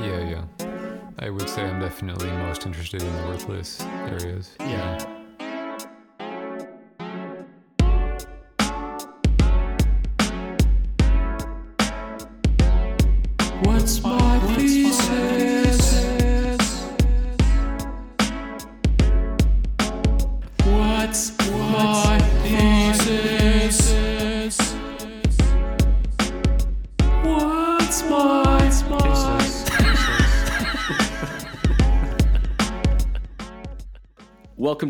Yeah, yeah. I would say I'm definitely most interested in the worthless areas. Yeah. What's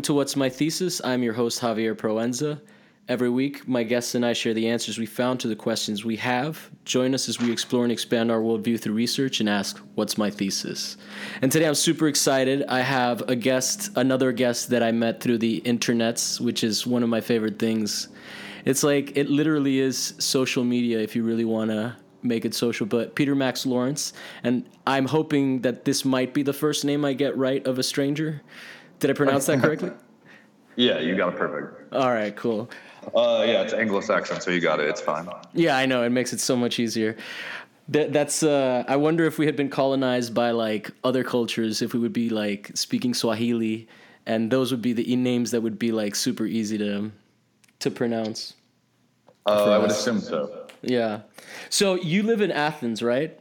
to What's My Thesis. I'm your host, Javier Proenza. Every week, my guests and I share the answers we found to the questions we have. Join us as we explore and expand our worldview through research and ask, What's my thesis? And today I'm super excited. I have a guest, another guest that I met through the internets, which is one of my favorite things. It's like, it literally is social media if you really want to make it social. But Peter Max Lawrence, and I'm hoping that this might be the first name I get right of a stranger. Did I pronounce that correctly? Yeah, you got it perfect. All right, cool. Uh, yeah, it's Anglo-Saxon, so you got it. It's fine. Yeah, I know. It makes it so much easier. That, that's. Uh, I wonder if we had been colonized by like other cultures, if we would be like speaking Swahili, and those would be the names that would be like super easy to to pronounce. Uh, I would assume so. Yeah. So you live in Athens, right?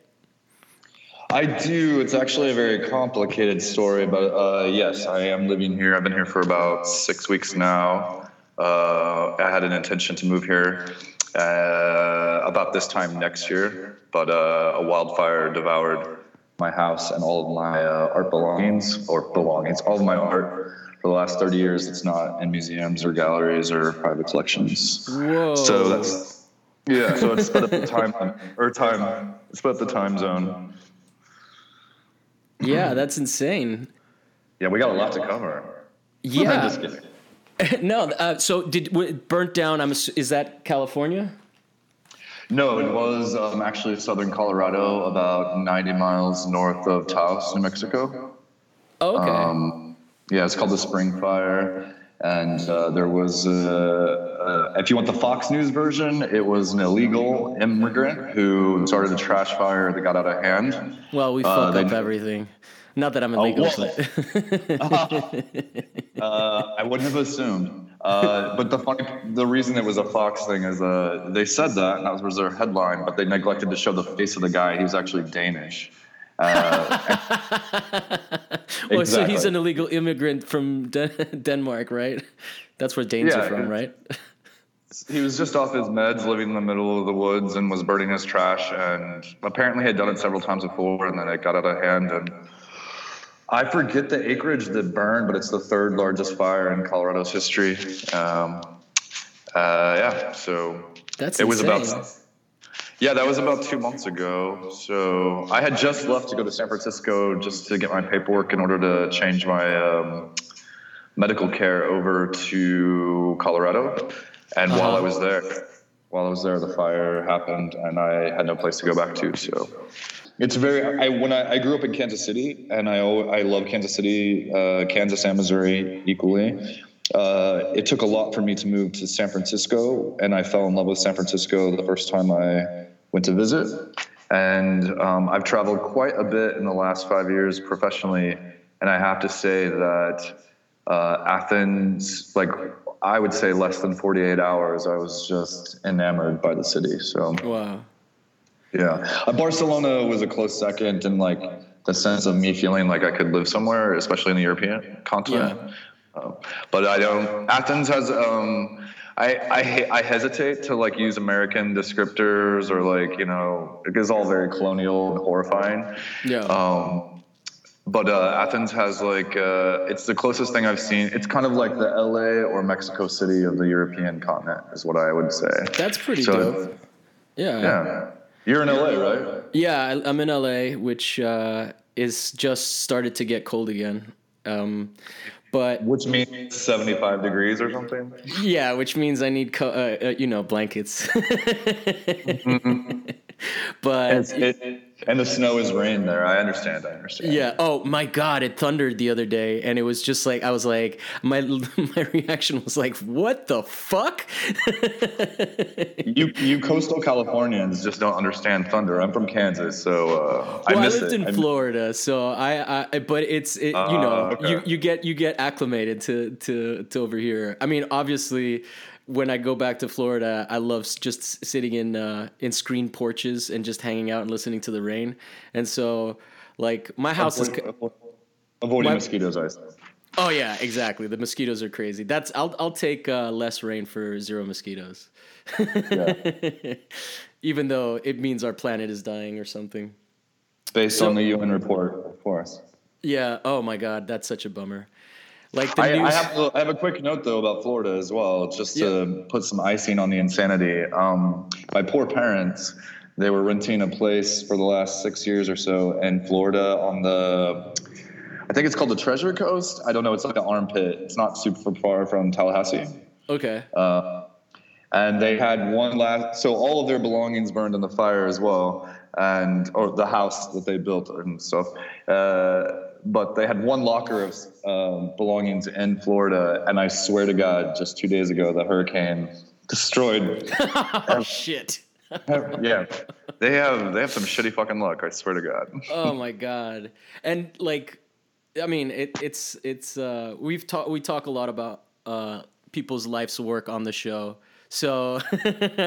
I do. It's actually a very complicated story, but uh, yes, I am living here. I've been here for about six weeks now. Uh, I had an intention to move here uh, about this time next year, but uh, a wildfire devoured my house and all of my uh, art belongings, or belongings, all of my art. For the last 30 years, it's not in museums or galleries or private collections. Whoa. So that's yeah. So it's split up the time or time. It's split up the time zone. Yeah, that's insane. Yeah, we got a lot to cover. I'm Yeah. just kidding. no. Uh, so did w- it burnt down? I'm. Is that California? No, it was um, actually southern Colorado, about 90 miles north of Taos, New Mexico. Oh, okay. Um, yeah, it's called the Spring Fire. And uh, there was, uh, uh, if you want the Fox News version, it was an illegal immigrant who started a trash fire that got out of hand. well, we uh, fuck up everything. Not that I'm illegal, well- but Uh, I wouldn't have assumed. Uh, but the funny, the reason it was a Fox thing is uh, they said that, and that was their headline, but they neglected to show the face of the guy. He was actually Danish. Well, so he's an illegal immigrant from Den- Denmark, right? That's where Danes Yeah, are from, right? He was just off his meds, living in the middle of the woods, and was burning his trash. And apparently, had done it several times before, and then it got out of hand. And I forget the acreage that burned, but it's the third largest fire in Colorado's history. Um, uh, yeah, so That's it was insane. about. Yeah, that was about two months ago. So I had just left to go to San Francisco just to get my paperwork in order to change my um, medical care over to Colorado. And while I was there, while I was there, the fire happened, and I had no place to go back to. So it's very. I when I, I grew up in Kansas City, and I I love Kansas City, uh, Kansas and Missouri equally. Uh, it took a lot for me to move to San Francisco, and I fell in love with San Francisco the first time I went to visit. And um, I've traveled quite a bit in the last five years professionally, and I have to say that uh, Athens, like I would say, less than 48 hours, I was just enamored by the city. So. Wow. Yeah, uh, Barcelona was a close second, and like the sense of me feeling like I could live somewhere, especially in the European continent. Um, but I don't. Athens has. Um, I I, I hesitate to like use American descriptors or like you know it is all very colonial and horrifying. Yeah. Um, but uh, Athens has like uh, it's the closest thing I've seen. It's kind of like the LA or Mexico City of the European continent, is what I would say. That's pretty So- dope. Yeah. Yeah, you're in LA, right? Yeah, I'm in LA, which uh, is just started to get cold again. Um, but Which means 75 degrees or something? yeah, which means I need, co- uh, uh, you know, blankets. but It's, it, And the snow is rain there. I understand. I understand. Yeah. Oh my God! It thundered the other day, and it was just like I was like, my my reaction was like, "What the fuck?" You you coastal Californians just don't understand thunder. I'm from Kansas, so uh, I well, I, lived it. in I- Florida, so I, I but it's it, you know Ah, okay. you, you get you get acclimated to to to over here. I mean, obviously, when I go back to Florida, I love just sitting in uh, in screen porches and just hanging out and listening to the rain. And so, like my house is. Avoid- avoiding My- mosquitoes. I say. Oh yeah, exactly. The mosquitoes are crazy. That's I'll I'll take uh, less rain for zero mosquitoes. Yeah. Even though it means our planet is dying or something. Based So- on the UN report, of course. Yeah. Oh my God, that's such a bummer. Like the I, news. I, have to, I have a quick note though about Florida as well, just to put some icing on the insanity. Um, my poor parents, they were renting a place for the last six years or so in Florida on the, I think it's called the Treasure Coast. I don't know. It's like an armpit. It's not super far from Tallahassee. okay. Uh, and they had one last so all of their belongings burned in the fire as well and or the house that they built and stuff uh, but they had one locker of um, belongings in florida and i swear to god just two days ago the hurricane destroyed oh shit. yeah. They have they have some shitty fucking luck i swear to god. Oh my god. And like i mean it, it's it's uh we've talked we talk a lot about uh people's life's work on the show. So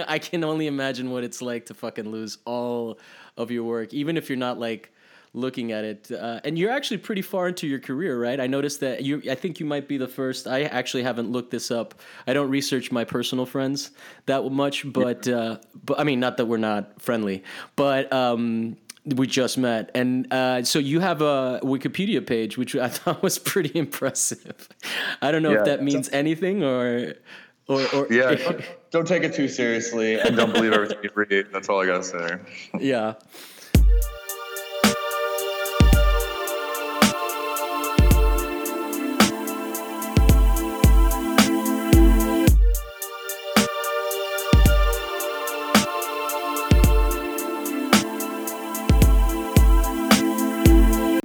i can only imagine what it's like to fucking lose all of your work even if you're not like looking at it uh, and you're actually pretty far into your career right? I noticed that you i think you might be the first i actually haven't looked this up. I don't research my personal friends that much but uh but i mean not that we're not friendly but um we just met, and uh, so you have a Wikipedia page, which I thought was pretty impressive. I don't know Yeah. if that means anything or, or, or yeah. Don't, don't take it too seriously. And don't believe everything you read. That's all i gotta say. Yeah.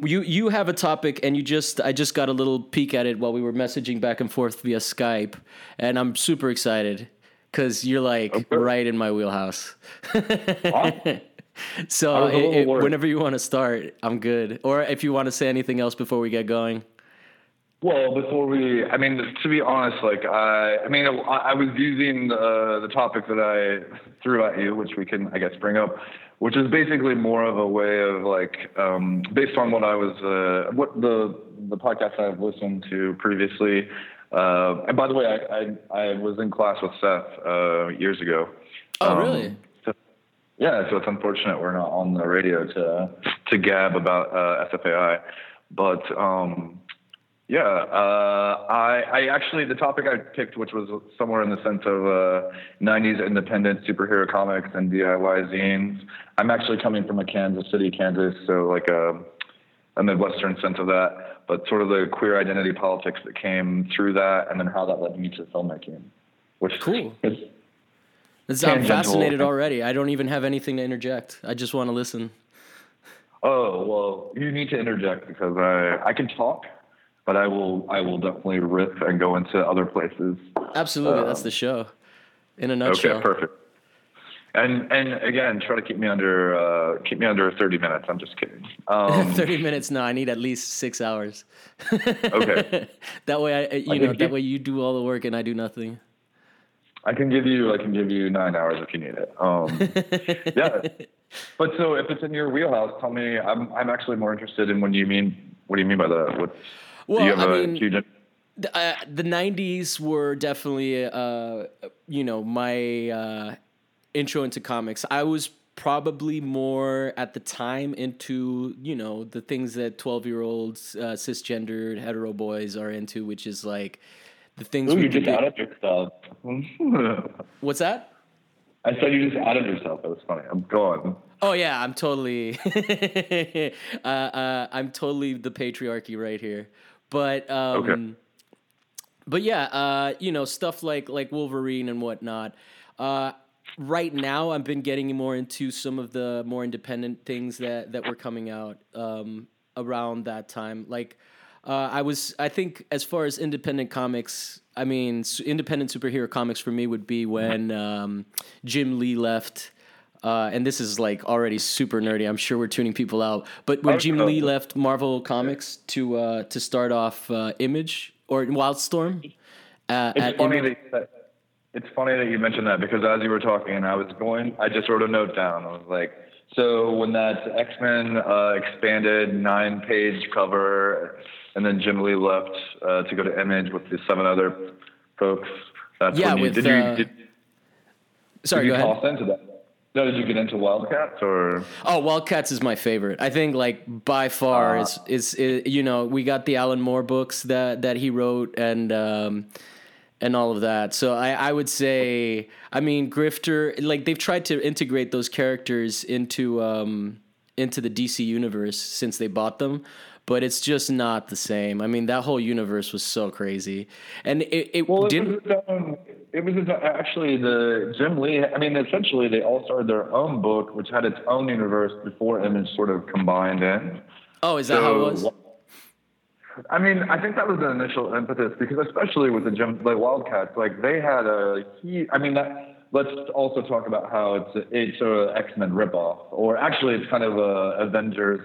You you have a topic, and you just I just got a little peek at it while we were messaging back and forth via Skype, and I'm super excited because you're like right in my wheelhouse. so I was a i- little i- worried. whenever you want to start, I'm good. Or if you want to say anything else before we get going. Well, before we, I mean, to be honest, like I, I mean, I, I was using uh, the topic that I threw at you, which we can, I guess, bring up, which is basically more of a way of like, um, based on what I was, uh, what the the podcast I've listened to previously. Uh, and by the way, I, I I was in class with Seth uh, years ago. Oh, Um, really? so- yeah, so it's unfortunate we're not on the radio to to gab about uh, SFAI, but um, yeah, uh, I, I actually the topic I picked, which was somewhere in the sense of uh, '90s independent superhero comics and DIY zines. I'm actually coming from a Kansas City, Kansas, so like a, a midwestern sense of that, but sort of the queer identity politics that came through that, and then how that led me to filmmaking, which Cool. is I'm fascinated already. I don't even have anything to interject. I just want to listen. Oh well, you need to interject because I I can talk, but I will I will definitely riff and go into other places. Absolutely, that's the show. In a nutshell. Okay, perfect. And and again, try to keep me under uh, keep me under thirty minutes. I'm just kidding. Um, 30 minutes no i need at least six hours Okay. that way i you I know that give- way you do all the work and i do nothing I can give you I can give you nine hours if you need it. Um, yeah. But so if it's in your wheelhouse, tell me. I'm I'm actually more interested in what do you mean. What do you mean by that? What, Well, do you have I mean- the, uh, the 90s were definitely uh you know my uh intro into comics i was probably more at the time into you know the things that 12 year olds uh, cisgendered hetero boys are into which is like the things Ooh, you just do- outed yourself. what's that I said you just outed yourself. That was funny. I'm going. Oh yeah, I'm totally, uh, uh, I'm totally the patriarchy right here. But um, Okay. but yeah, uh, you know stuff like like Wolverine and whatnot. Uh, right now I've been getting more into some of the more independent things that that were coming out um, around that time. Like uh, I was, I think, as far as independent comics, I mean, independent superhero comics for me would be when um, Jim Lee left. Uh, and this is like already super nerdy. I'm sure we're tuning people out. But when Jim Lee left Marvel Comics to uh, to start off uh, Image or Wildstorm, uh, It's at funny that it's funny that you mentioned that because as you were talking and I was going, I just wrote a note down. I was like, so when that X Men uh, expanded nine page cover, and then Jim Lee left uh, to go to Image with the seven other folks. That's Yeah, when you, with, did you uh, did, sorry, did go you ahead. toss into that? No, did you get into Wildcats or? Oh, Wildcats is my favorite. I think like by far Uh, is is is you know we got the Alan Moore books that that he wrote and um, and all of that. So I I would say I mean Grifter like they've tried to integrate those characters into um, into the DC universe since they bought them. But it's just not the same. I mean, that whole universe was so crazy, and it, it Well, it didn't. was, own, it was uh, actually the Jim Lee. I mean, essentially, they all started their own book, which had its own universe before Image sort of combined in. Oh, is that how it was? I mean, I think that was the initial impetus because, especially with the Jim, like Wildcats, like they had a. He, I mean, that, let's also talk about how it's a, it's a X Men ripoff, or actually, it's kind of a Avengers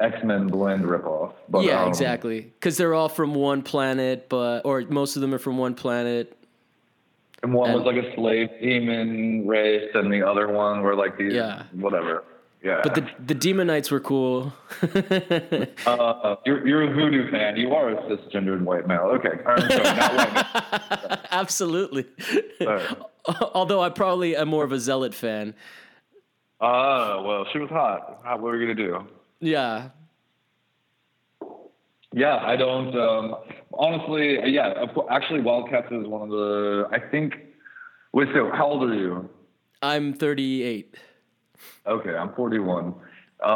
X Men blend ripoff. But, yeah, um, exactly. Because they're all from one planet, but or most of them are from one planet. And one And- was like a slave demon race, and the other one were like these, Yeah. whatever. Yeah. But the the Daemonites were cool. uh, you're, you're a voodoo fan. You are a cisgendered white male. Okay. I'm sorry. Absolutely. Sorry. Although I probably am more of a zealot fan. Ah, well, she was hot. How, what were we gonna do? Yeah. Yeah, I don't. Um, honestly, yeah. Actually, Wildcats is one of the. I think. Wait, so how old are you? I'm 38. Okay, I'm 41. Uh,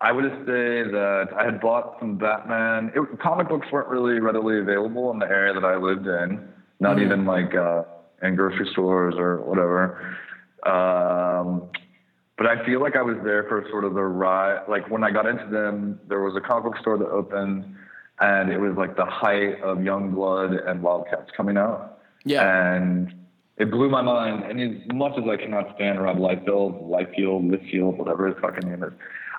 I would say that I had bought some Batman. It, comic books weren't really readily available in the area that I lived in, not even like uh, in grocery stores or whatever. Um, but I feel like I was there for sort of the ride. Like when I got into them, there was a comic book store that opened, and it was like the height of Youngblood and Wildcats coming out. Yeah. And it blew my mind. And as much as I cannot stand Rob Liefeld, Liefeld, Liefeld, whatever his fucking name is,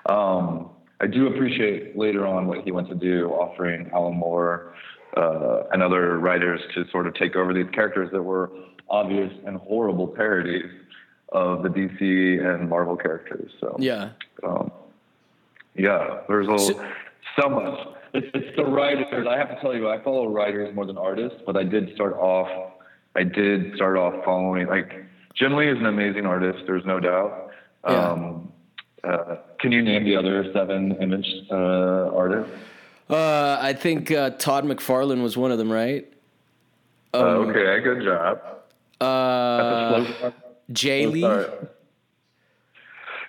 um, I do appreciate later on what he went to do, offering Alan Moore uh, and other writers to sort of take over these characters that were obvious and horrible parodies of the DC and Marvel characters. So Yeah. um, yeah, there's a, So- so much. It's, it's the writers. I have to tell you, I follow writers more than artists, but I did start off. I did start off following like Jim Lee is an amazing artist. There's no doubt. Yeah. Um, uh, can you name the other seven image uh, artists? Uh, I think uh, Todd McFarlane was one of them, right? uh, okay, good job. Jay Lee.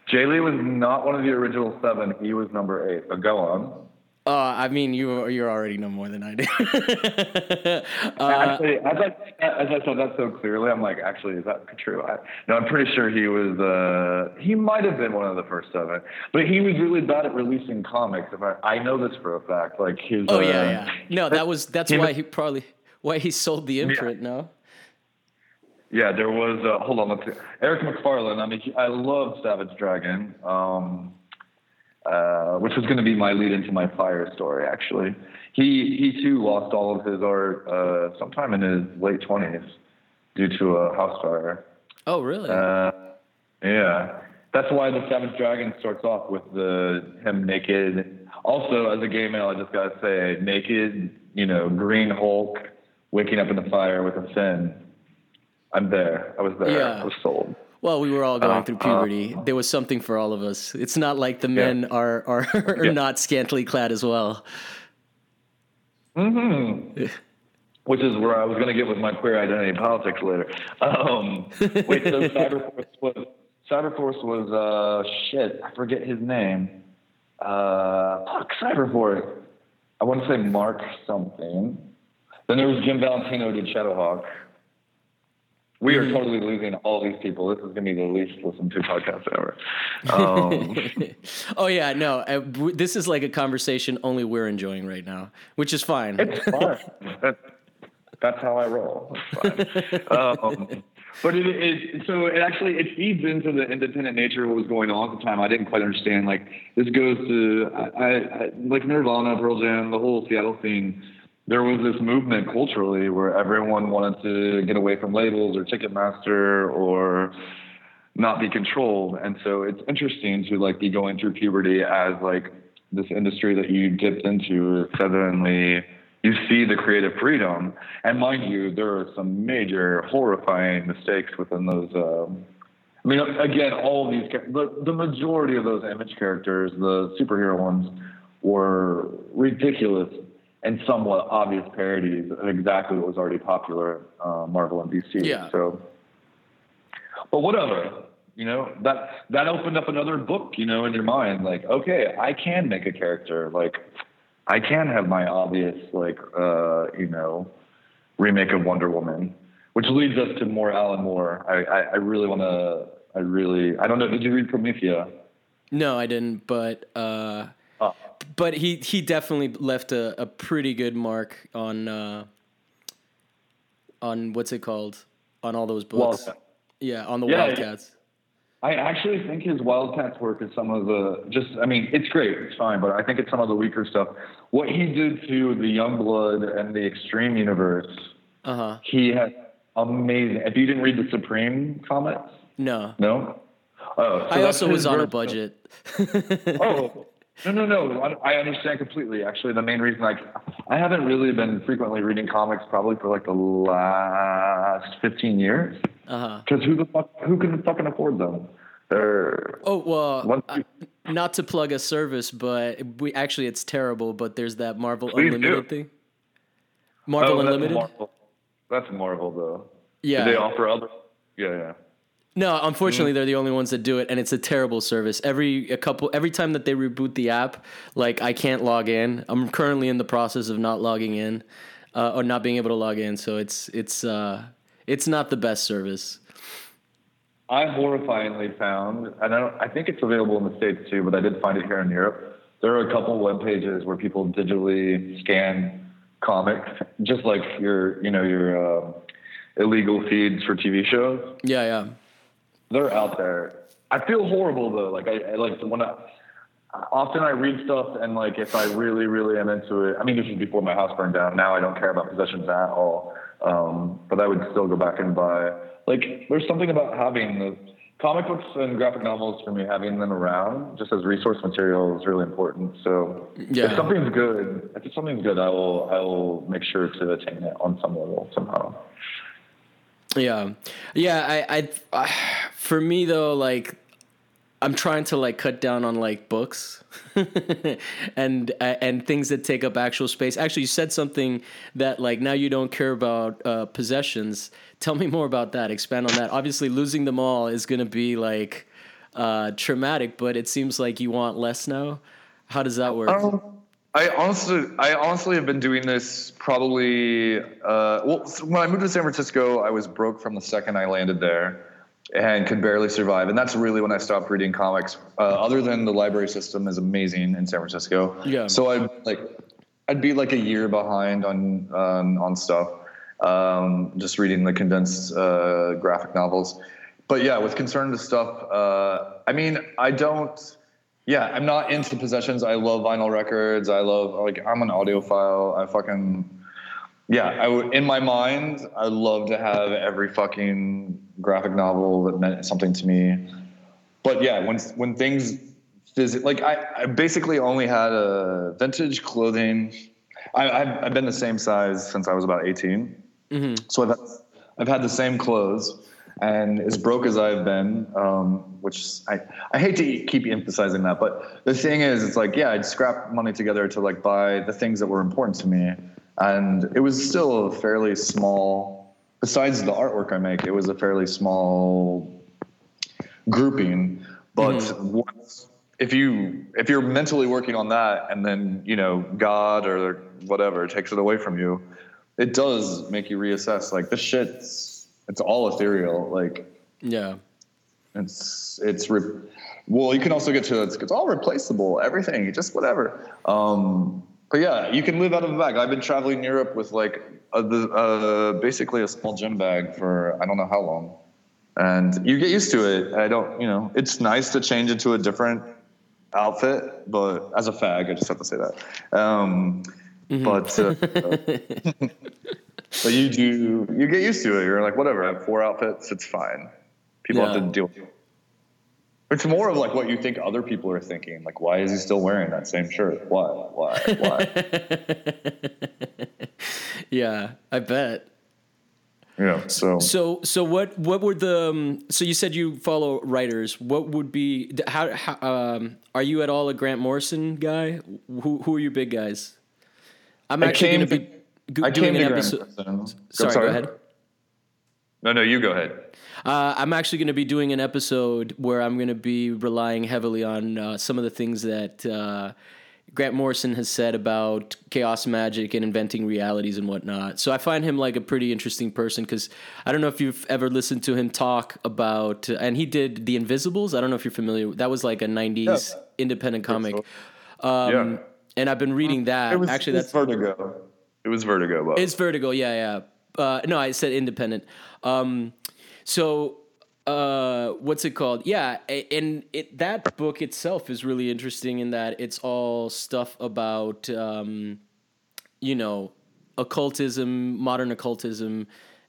Jay Lee was not one of the original seven. He was number eight. But go on. Uh, I mean, you you're already know more than I do. uh, actually, as I as I said that so clearly, I'm like, actually, is that true? I, no, I'm pretty sure he was. Uh, he might have been one of the first seven, but he was really bad at releasing comics. If I, I know this for a fact, like his. oh uh, yeah, yeah. No, that was that's why he probably why he sold the imprint. No. Yeah, there was. Uh, hold on, let's see. Eric McFarlane. I mean, I love Savage Dragon, um, uh, which was going to be my lead into my fire story. Actually, he he too lost all of his art uh, sometime in his late twenties due to a house fire. Oh really? Uh, yeah, that's why the Savage Dragon starts off with the him naked. Also, as a gay male, I just gotta say, naked, you know, Green Hulk waking up in the fire with a fin. I'm there. I was there. Yeah. I was sold. Well, we were all going Uh, through puberty. there was something for all of us. It's not like the men are are, are Yeah. not scantily clad as well. Mm-hmm. Which is where I was going to get with my queer identity politics later. Um, wait, so Cyberforce was Cyberforce was uh shit. I forget his name. Uh, fuck Cyberforce. I want to say Mark something. Then there was Jim Valentino who did Shadowhawk. We Mm-hmm. are totally losing all these people. This is going to be the least listened to podcast ever. Um, oh yeah, no. Uh, w- this is like a conversation only we're enjoying right now, which is fine. It's fine. That, that's how I roll. Um, but it, it, so it actually it feeds into the independent nature of what was going on at the time. I didn't quite understand. Like this goes to I, I, I like Nirvana, Pearl Jam, the whole Seattle scene. There was this movement culturally where everyone wanted to get away from labels or Ticketmaster or not be controlled. And so it's interesting to like be going through puberty as like this industry that you dipped into suddenly you see the creative freedom. And mind you, there are some major horrifying mistakes within those. Um, I mean, again, all these, the, the majority of those image characters, the superhero ones, were ridiculous and somewhat obvious parodies of exactly what was already popular, uh, Marvel and DC. Yeah. So, but whatever, you know, that that opened up another book, you know, in your mind. Like, okay, I can make a character. Like, I can have my obvious, like, uh, you know, remake of Wonder Woman, which leads us to more Alan Moore. I, I, I really want to. I really. I don't know. Did you read Promethea? no, I didn't, but uh, Oh. But he he definitely left a, a pretty good mark on uh, on what's it called on all those books. Wildcat. Yeah, on the Yeah, Wildcats. I actually think his Wildcats work is some of the just. I mean, it's great, it's fine, but I think it's some of the weaker stuff. What he did to the Youngblood and the Extreme universe, Uh huh. he had amazing. If you didn't read the Supreme comics, No, no. Oh, so I also was on a budget. Oh, no, no, no. I I understand completely. Actually, the main reason, like, I haven't really been frequently reading comics probably for like the last 15 years. Uh huh. Because who the fuck, who can fucking afford them? They're Oh well, Once uh, not to plug a service, but we actually it's terrible. But there's that Marvel Please Unlimited do. thing. Marvel oh, that's Unlimited. Marvel. That's Marvel, though. Yeah. Do they offer other? Yeah, yeah. No, Mm-hmm. unfortunately, they're the only ones that do it, and it's a terrible service. Every a couple, every time that they reboot the app, like I can't log in. I'm currently in the process of not logging in, uh, or not being able to log in. So it's it's uh, it's not the best service. I horrifyingly found, and I, don't, I think it's available in the states too, but I did find it here in Europe. There are a couple web pages where people digitally scan comics, just like your, you know, your uh, illegal feeds for TV shows. Yeah, yeah. They're out there. I feel horrible though. Like I, I like when I, often I read stuff and like if I really, really am into it. I mean, this was before my house burned down. Now I don't care about possessions at all. Um, but I would still go back and buy. Like, there's something about having the comic books and graphic novels for me. Having them around just as resource material is really important. So Yeah. if something's good, if something's good, I will, I will make sure to attain it on some level somehow. Yeah, yeah. I, I, I, for me though, like, I'm trying to like cut down on like books, and and things that take up actual space. Actually, you said something that like now you don't care about uh, possessions. Tell me more about that. Expand on that. Obviously, losing them all is to be like uh, traumatic, but it seems like you want less now. How does that work? Um, I honestly, I honestly have been doing this probably. Uh, well, when I moved to San Francisco, I was broke from the second I landed there, and could barely survive. And that's really when I stopped reading comics. Uh, other than the library system is amazing in San Francisco. Yeah. So I like, I'd be like a year behind on on, on stuff. Um, just reading the condensed uh, graphic novels. But yeah, with concern to stuff, uh, I mean, I don't. Yeah, I'm not into possessions. I love vinyl records. I love like I'm an audiophile. I fucking yeah. I would in my mind. I'd love to have every fucking graphic novel that meant something to me. But yeah, when when things visit, like I, I basically only had a vintage clothing. I, I've, I've been the same size since I was about 18. Mm-hmm. So I've I've had the same clothes, and as broke as I've been, um, which I I hate to keep emphasizing that, but the thing is, it's like yeah, I'd scrap money together to like buy the things that were important to me, and it was still a fairly small. Besides the artwork I make, it was a fairly small grouping. But once, if you if you're mentally working on that, and then you know God or whatever takes it away from you, it does make you reassess. Like this shit's it's all ethereal. Like Yeah. it's it's re- well, you can also get to it's, it's all replaceable. Everything, just whatever. Um, but yeah, you can live out of a bag. I've been traveling Europe with like a, the, uh, basically a small gym bag for I don't know how long, and you get used to it. I don't, you know, it's nice to change into a different outfit, but as a fag, I just have to say that. Um, But uh, but you do you get used to it. You're like whatever. I have four outfits. It's fine. People have to deal. with it. It's more of like what you think other people are thinking. Like, why is he still wearing that same shirt? Why? Why? Why? Yeah, I bet. yeah. So So, so what? What were the? Um, so you said you follow writers. What would be? How? how um, are you at all a Grant Morrison guy? Who? Who are your big guys? I'm actually going to- be go- I doing came an episode. Morrison. Sorry, go ahead. No, no, you go ahead. Uh, I'm actually going to be doing an episode where I'm going to be relying heavily on uh, some of the things that uh, Grant Morrison has said about chaos magic and inventing realities and whatnot. So I find him like a pretty interesting person because I don't know if you've ever listened to him talk about, and he did The Invisibles. I don't know if you're familiar. That was like a 90s Yeah. independent comic. so. Um, Yeah. And I've been reading that. It was actually, it's that's Vertigo. It was Vertigo. But it's Vertigo, yeah, yeah. Uh, no, I said independent. Um, so, uh, what's it called? Yeah, and it that book itself is really interesting in that it's all stuff about, um, you know, occultism, modern occultism,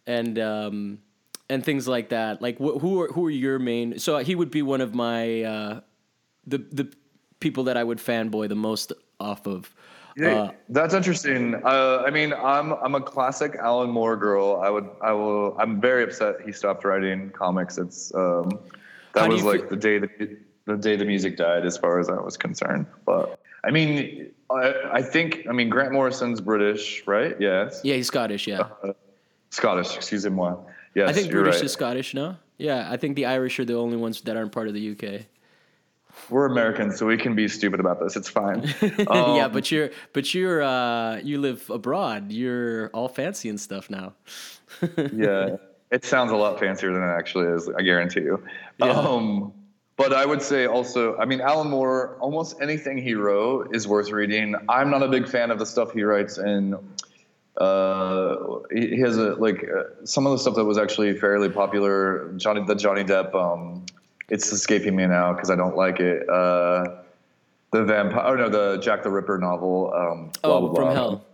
and um, and things like that. Like, wh- who are who are your main? So he would be one of my uh, the the people that I would fanboy the most off of. Yeah, Uh, that's interesting. Uh, I mean, I'm I'm a classic Alan Moore girl. I would I will. I'm very upset he stopped writing comics. It's um, that was like feel- the day the the day the music died, as far as I was concerned. But I mean, I, I think I mean Grant Morrison's British, right? Yes, yeah, he's Scottish. Yeah. Scottish. Excuse moi. Yes, I think British right. is Scottish, no? Yeah, I think the Irish are the only ones that aren't part of the UK. We're Americans, so we can be stupid about this. It's fine. yeah, Um, but you're but you're uh you live abroad. You're all fancy and stuff now. yeah, it sounds a lot fancier than it actually is. I guarantee you. Yeah. Um, but I would say also, I mean, Alan Moore. Almost anything he wrote is worth reading. I'm not a big fan of the stuff he writes in. Uh, he he has a like uh, some of the stuff that was actually fairly popular. Johnny, the Johnny Depp. Um, it's escaping me now because I don't like it. Uh, the vampire. Oh no, the Jack the Ripper novel. Um, blah, Oh, blah, from blah. hell.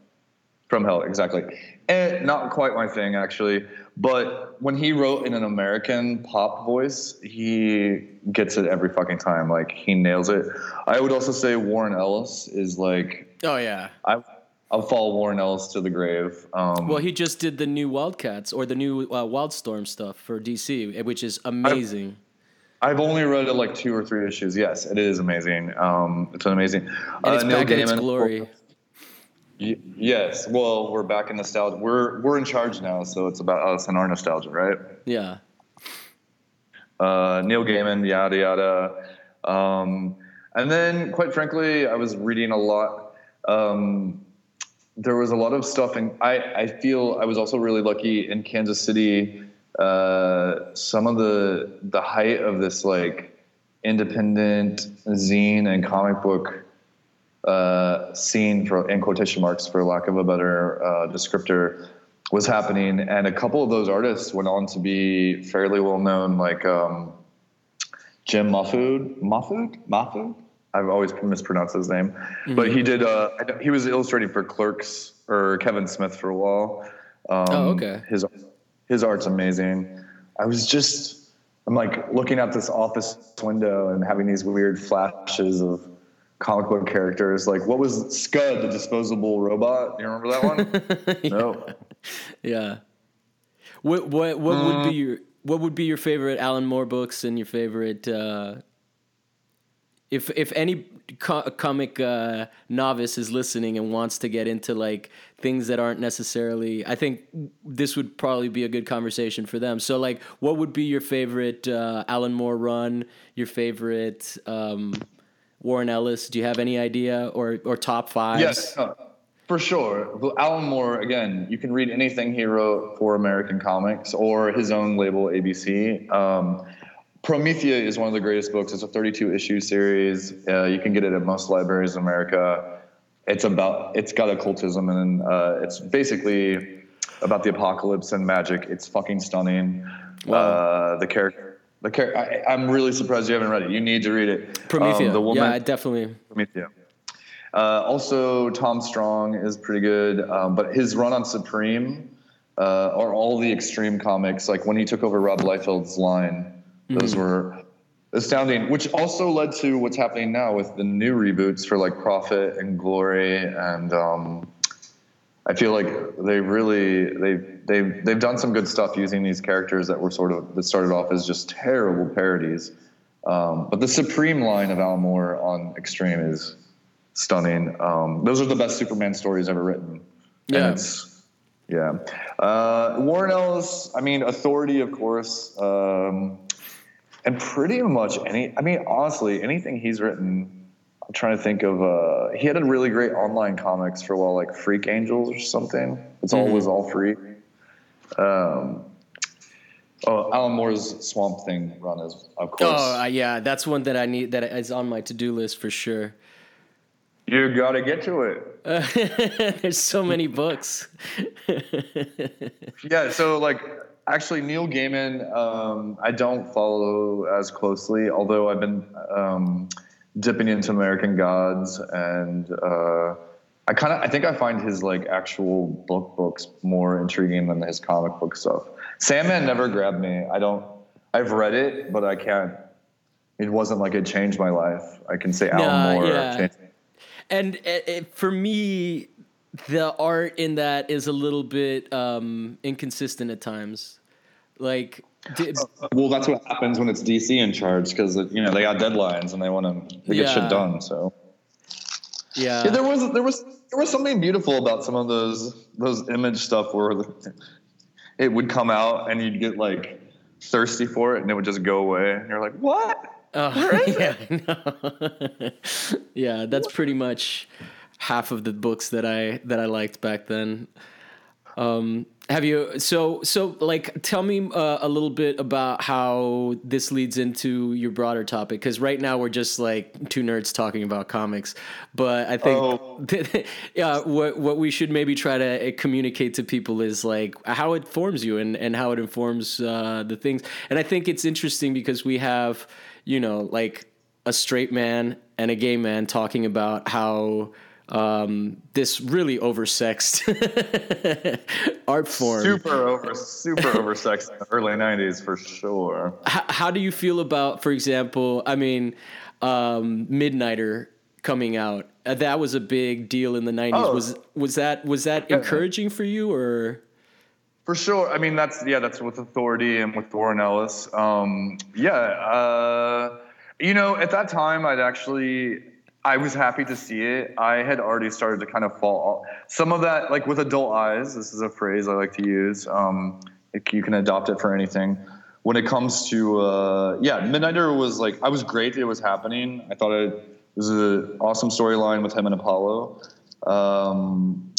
From Hell, exactly. And not quite my thing, actually. But when he wrote in an American pop voice, he gets it every fucking time. Like, he nails it. I would also say Warren Ellis is like, Oh yeah. I, I'll follow Warren Ellis to the grave. Um, Well, he just did the new Wildcats or the new uh, Wildstorm stuff for DC, which is amazing. I've only read it like two or three issues. Yes, it is amazing. Um, it's an amazing. and it's uh, Neil back in its glory. Y- Yes. Well, we're back in nostalgia. We're we're in charge now, so it's about us and our nostalgia, right? Yeah. uh, Neil Gaiman, yada yada. Um, and then, quite frankly, I was reading a lot. Um, there was a lot of stuff, and I, I feel I was also really lucky in Kansas City. Uh, some of the the height of this like independent zine and comic book uh, scene, for in quotation marks, for lack of a better uh, descriptor, was happening, and a couple of those artists went on to be fairly well known, like um, Jim Mahfood. Mahfood? Mahfood? I've always mispronounced his name, but he did. Uh, he was illustrating for Clerks or Kevin Smith for a while. Um, Oh, okay. His his art's amazing. I was just I'm like looking out this office window and having these weird flashes of comic book characters. Like what was Scud, the disposable robot? You remember that one? No. Yeah. What what what would Mm. be your what would be your favorite Alan Moore books and your favorite uh, if if any co- comic uh, novice is listening and wants to get into like things that aren't necessarily I think this would probably be a good conversation for them. So like what would be your favorite uh, Alan Moore run, your favorite um, Warren Ellis? Do you have any idea or or top five? Yes. uh, For sure. Alan Moore, again, you can read anything he wrote for American Comics or his own label, ABC. Um, Promethea is one of the greatest books. It's a 32 issue series. Uh, you can get it at most libraries in America. It's about, it's got occultism and uh, it's basically about the apocalypse and magic. It's fucking stunning. Uh, the character, the character, I, I'm really surprised you haven't read it. You need to read it. Promethea. Um, the woman, yeah, I definitely. Promethea. Uh, also, Tom Strong is pretty good, um, but his run on Supreme uh, or all the extreme comics, like when he took over Rob Liefeld's line, those were astounding. Which also led to what's happening now with the new reboots for like Prophet and Glory, and um, I feel like they really they've they've they've done some good stuff using these characters that were sort of that started off as just terrible parodies. Um, but the Supreme line of Alan Moore on Extreme is stunning. Um, those are the best Superman stories ever written. Yeah. And it's, yeah. Uh, Warren Ellis, I mean, Authority, of course. Um, and pretty much any, I mean, honestly, anything he's written, I'm trying to think of, uh, he had a really great online comics for a while, like Freak Angels or something. It's always all free. Um, oh, Alan Moore's Swamp Thing run is, of course. Oh, uh, yeah, that's one that I need that is on my to do list for sure. you got to get to it. There's so many books. Yeah, so like actually Neil Gaiman, um, I don't follow as closely, although I've been um, dipping into American Gods and uh, I kind of I think I find his like actual book books more intriguing than his comic book stuff. Sandman never grabbed me. I don't. I've read it, but I can't. It wasn't like it changed my life. I can say Alan Nah, Moore. yeah. changed- and it, it, for me the art in that is a little bit um inconsistent at times like did, Well, that's what happens when it's DC in charge because you know they got deadlines and they want to get Yeah. shit done. So. yeah, Yeah, there was there was there was something beautiful about some of those those image stuff where the, it would come out and you'd get like thirsty for it and it would just go away and you're like, what? Oh, yeah, yeah, that's pretty much half of the books that I that I liked back then. Um, have you so so like tell me uh, a little bit about how this leads into your broader topic because right now we're just like two nerds talking about comics, but I think Oh. yeah what what we should maybe try to uh, communicate to people is like how it forms you and and how it informs uh, the things. And I think it's interesting because we have you know like a straight man and a gay man talking about how um, this really oversexed art form. Super over super oversexed in the early '90s for sure. How, how do you feel about, for example, I mean, um, Midnighter coming out? Uh, that was a big deal in the '90s. Oh. Was was that was that encouraging for you or? For sure. I mean, that's yeah, that's with Authority and with Warren Ellis. Um, yeah, uh, you know, at that time, I'd actually, I was happy to see it. I had already started to kind of fall. Some of that, like with adult eyes, this is a phrase I like to use. Um, you can adopt it for anything. When it comes to, uh, yeah, Midnighter was like, I was great it was happening. I thought it was an awesome storyline with him and Apollo. Um,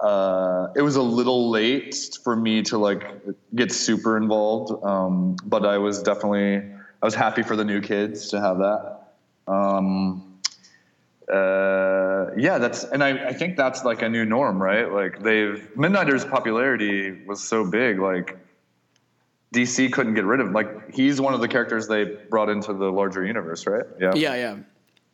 uh, it was a little late for me to like get super involved, um, but I was definitely I was happy for the new kids to have that. Um, uh, yeah, that's and I, I think that's like a new norm, right? Like they've Midnighter's popularity was so big, like DC couldn't get rid of. him. Like he's one of the characters they brought into the larger universe, right? Yeah. Yeah, yeah,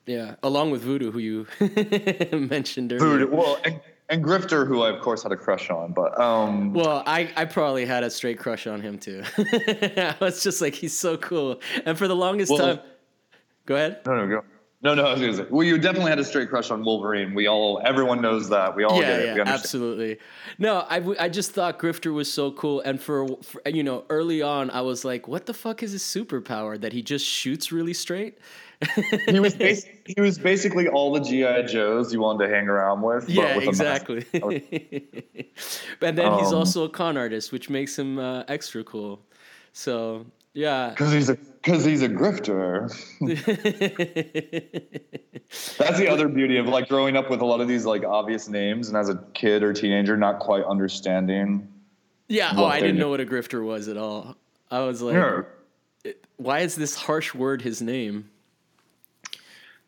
yeah. Along with Voodoo, who you mentioned earlier. Food. Well, and, and Grifter, who I of course had a crush on, but um, Well, I, I probably had a straight crush on him too. I was just like, he's so cool. And for the longest Well- time, go ahead. No, no, go. No, no, I was gonna say. Well, you definitely had a straight crush on Wolverine. We all, everyone knows that. We all yeah, get it. yeah, we absolutely. No, I, I just thought Grifter was so cool, and for, for you know, early on, I was like, what the fuck is his superpower that he just shoots really straight? He was bas- he was basically all the GI Joes you wanted to hang around with. but yeah, with exactly. and then he's Um, also a con artist, which makes him uh, extra cool. So Yeah. Because he's a because he's a grifter. That's the other beauty of like growing up with a lot of these like obvious names, and as a kid or teenager, not quite understanding. Yeah. Oh, I didn't knew. know what a grifter was at all. I was like, Yeah, why is this harsh word his name?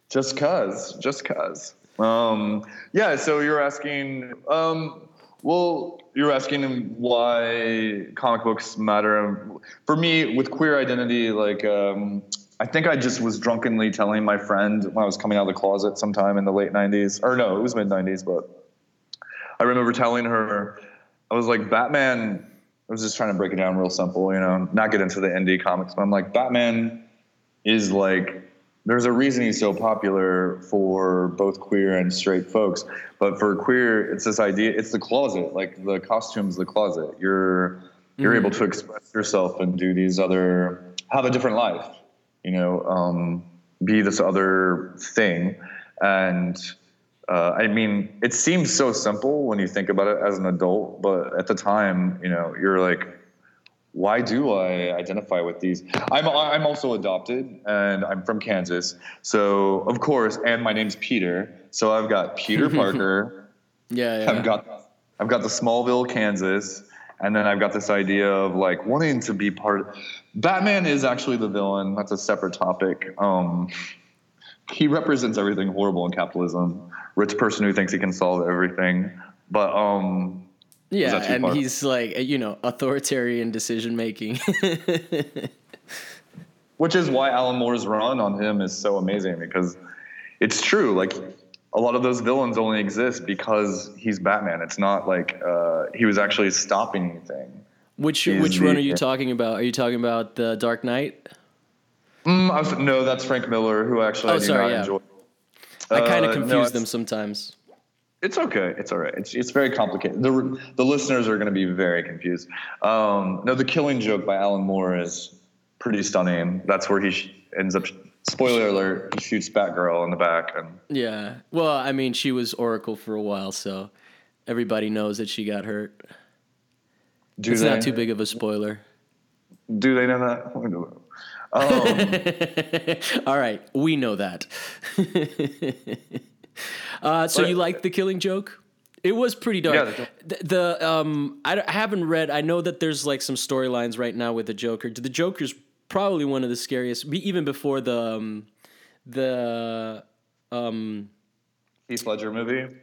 just cause, just cause. Um, yeah. So you're asking. Um, well, you're asking why comic books matter. For me, with queer identity, like um, I think I just was drunkenly telling my friend when I was coming out of the closet sometime in the late '90s, or no, it was mid '90s, but I remember telling her, I was like, Batman. I was just trying to break it down real simple, you know, not get into the indie comics, but I'm like, Batman is like, there's a reason he's so popular for both queer and straight folks. But for queer, it's this idea, it's the closet, like the costume's the closet. You're you're able to express yourself and do these other, have a different life, you know, um, be this other thing. And uh, I mean, it seems so simple when you think about it as an adult, but at the time, you know, you're like, why do I identify with these? I'm I'm also adopted, and I'm from Kansas, so of course, and my name's Peter, so I've got Peter Parker. Yeah. yeah. I've got I've got the Smallville, Kansas, and then I've got this idea of like wanting to be part. Batman is actually the villain. That's a separate topic. Um, he represents everything horrible in capitalism. Rich person who thinks he can solve everything. But um, yeah, and far? he's like, you know, authoritarian decision making. which is why Alan Moore's run on him is so amazing because it's true. Like a lot of those villains only exist because he's Batman. It's not like uh, he was actually stopping anything. which He's which one the- are you talking about? Are you talking about the Dark Knight? Mm, I was, no, that's Frank Miller, who actually Oh, I do sorry, not yeah. enjoy. I kind Uh, of no, confuse it's- them sometimes. It's okay. It's all right. It's, it's very complicated. The, the listeners are going to be very confused. Um, no, the Killing Joke by Alan Moore is pretty stunning. That's where he sh- ends up. Spoiler alert: He shoots Batgirl in the back, and Yeah. Well, I mean, she was Oracle for a while, so everybody knows that she got hurt. do It's they? not too big of a spoiler. Do they know that? Um, All right, we know that. uh, so But- you like the Killing Joke? It was pretty dark. Yeah, the, the um, I, I haven't read. I know that there's like some storylines right now with the Joker. The Joker's probably one of the scariest, even before the um, the um, Heath Ledger movie.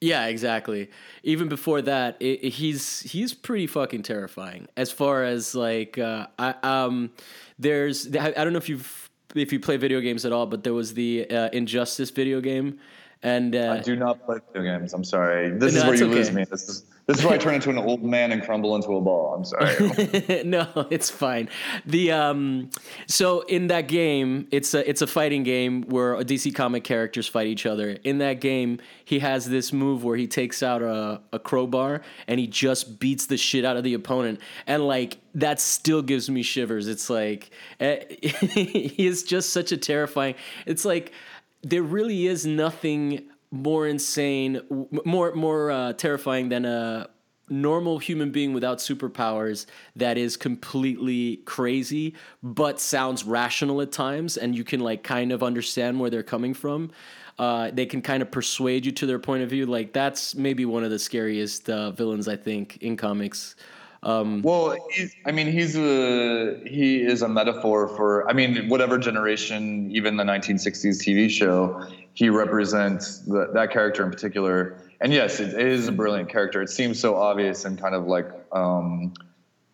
yeah, exactly. Even before that, it, it- he's he's pretty fucking terrifying. As far as like, uh, I um, there's I, I don't know if you've if you play video games at all, but there was the uh, Injustice video game, and uh, I do not play video games. I'm sorry. This No, is where you lose me. This is this is where I turn into an old man and crumble into a ball. I'm sorry. no, it's fine. The um, so in that game, it's a it's a fighting game where DC comic characters fight each other. In that game, he has this move where he takes out a, a crowbar and he just beats the shit out of the opponent, and like that still gives me shivers. It's like eh, he is just such a terrifying. It's like there really is nothing more insane, more more uh, terrifying than a normal human being without superpowers that is completely crazy but sounds rational at times and you can like kind of understand where they're coming from. Uh, they can kind of persuade you to their point of view. Like that's maybe one of the scariest uh, villains i think in comics Well, he's, I mean, he's a he is a metaphor for. I mean, whatever generation, even the 1960s TV show, he represents the, that character in particular. And yes, it is a brilliant character. It seems so obvious and kind of like um,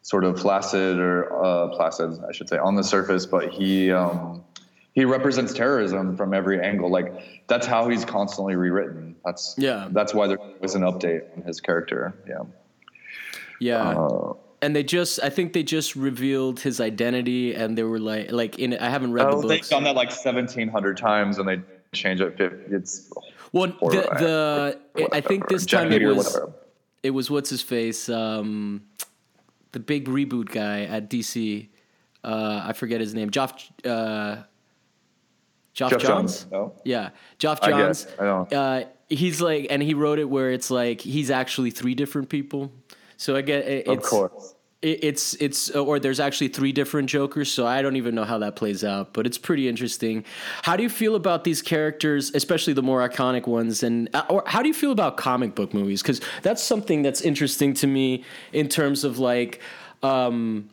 sort of flaccid or uh, placid, I should say, on the surface. But he um, he represents terrorism from every angle. Like that's how he's constantly rewritten. That's Yeah. That's why there was an update on his character. Yeah. Yeah Uh, and they just i think they just revealed his identity and they were like like in i haven't read Oh, the they've done that like seventeen hundred times, and they change it. It's well the, horrible. the i think this Jack time it was whatever. it was what's his face, um, the big reboot guy at DC. Uh, I forget his name. Geoff. Uh, Geoff Jeff Johns. Johns. No. Yeah, Geoff I Johns. guess. I don't- Uh, he's like, and he wrote it where it's like he's actually three different people. So I get it, Of it's course. it's it's or there's actually three different Jokers, so I don't even know how that plays out, but it's pretty interesting. How do you feel about these characters, especially the more iconic ones, and uh, or how do you feel about comic book movies? Because that's something that's interesting to me in terms of like, um,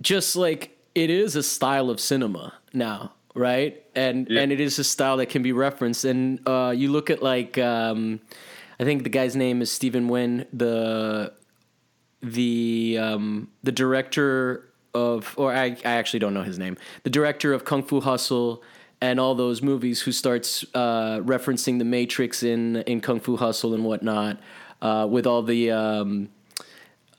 just like it is a style of cinema now, right? And Yeah. and it is a style that can be referenced. And uh, you look at like, um, I think the guy's name is Stephen Wynn, the the um, the director of, or I, I actually don't know his name, the director of Kung Fu Hustle and all those movies, who starts uh, referencing the Matrix in in Kung Fu Hustle and whatnot, uh, with all the. Um,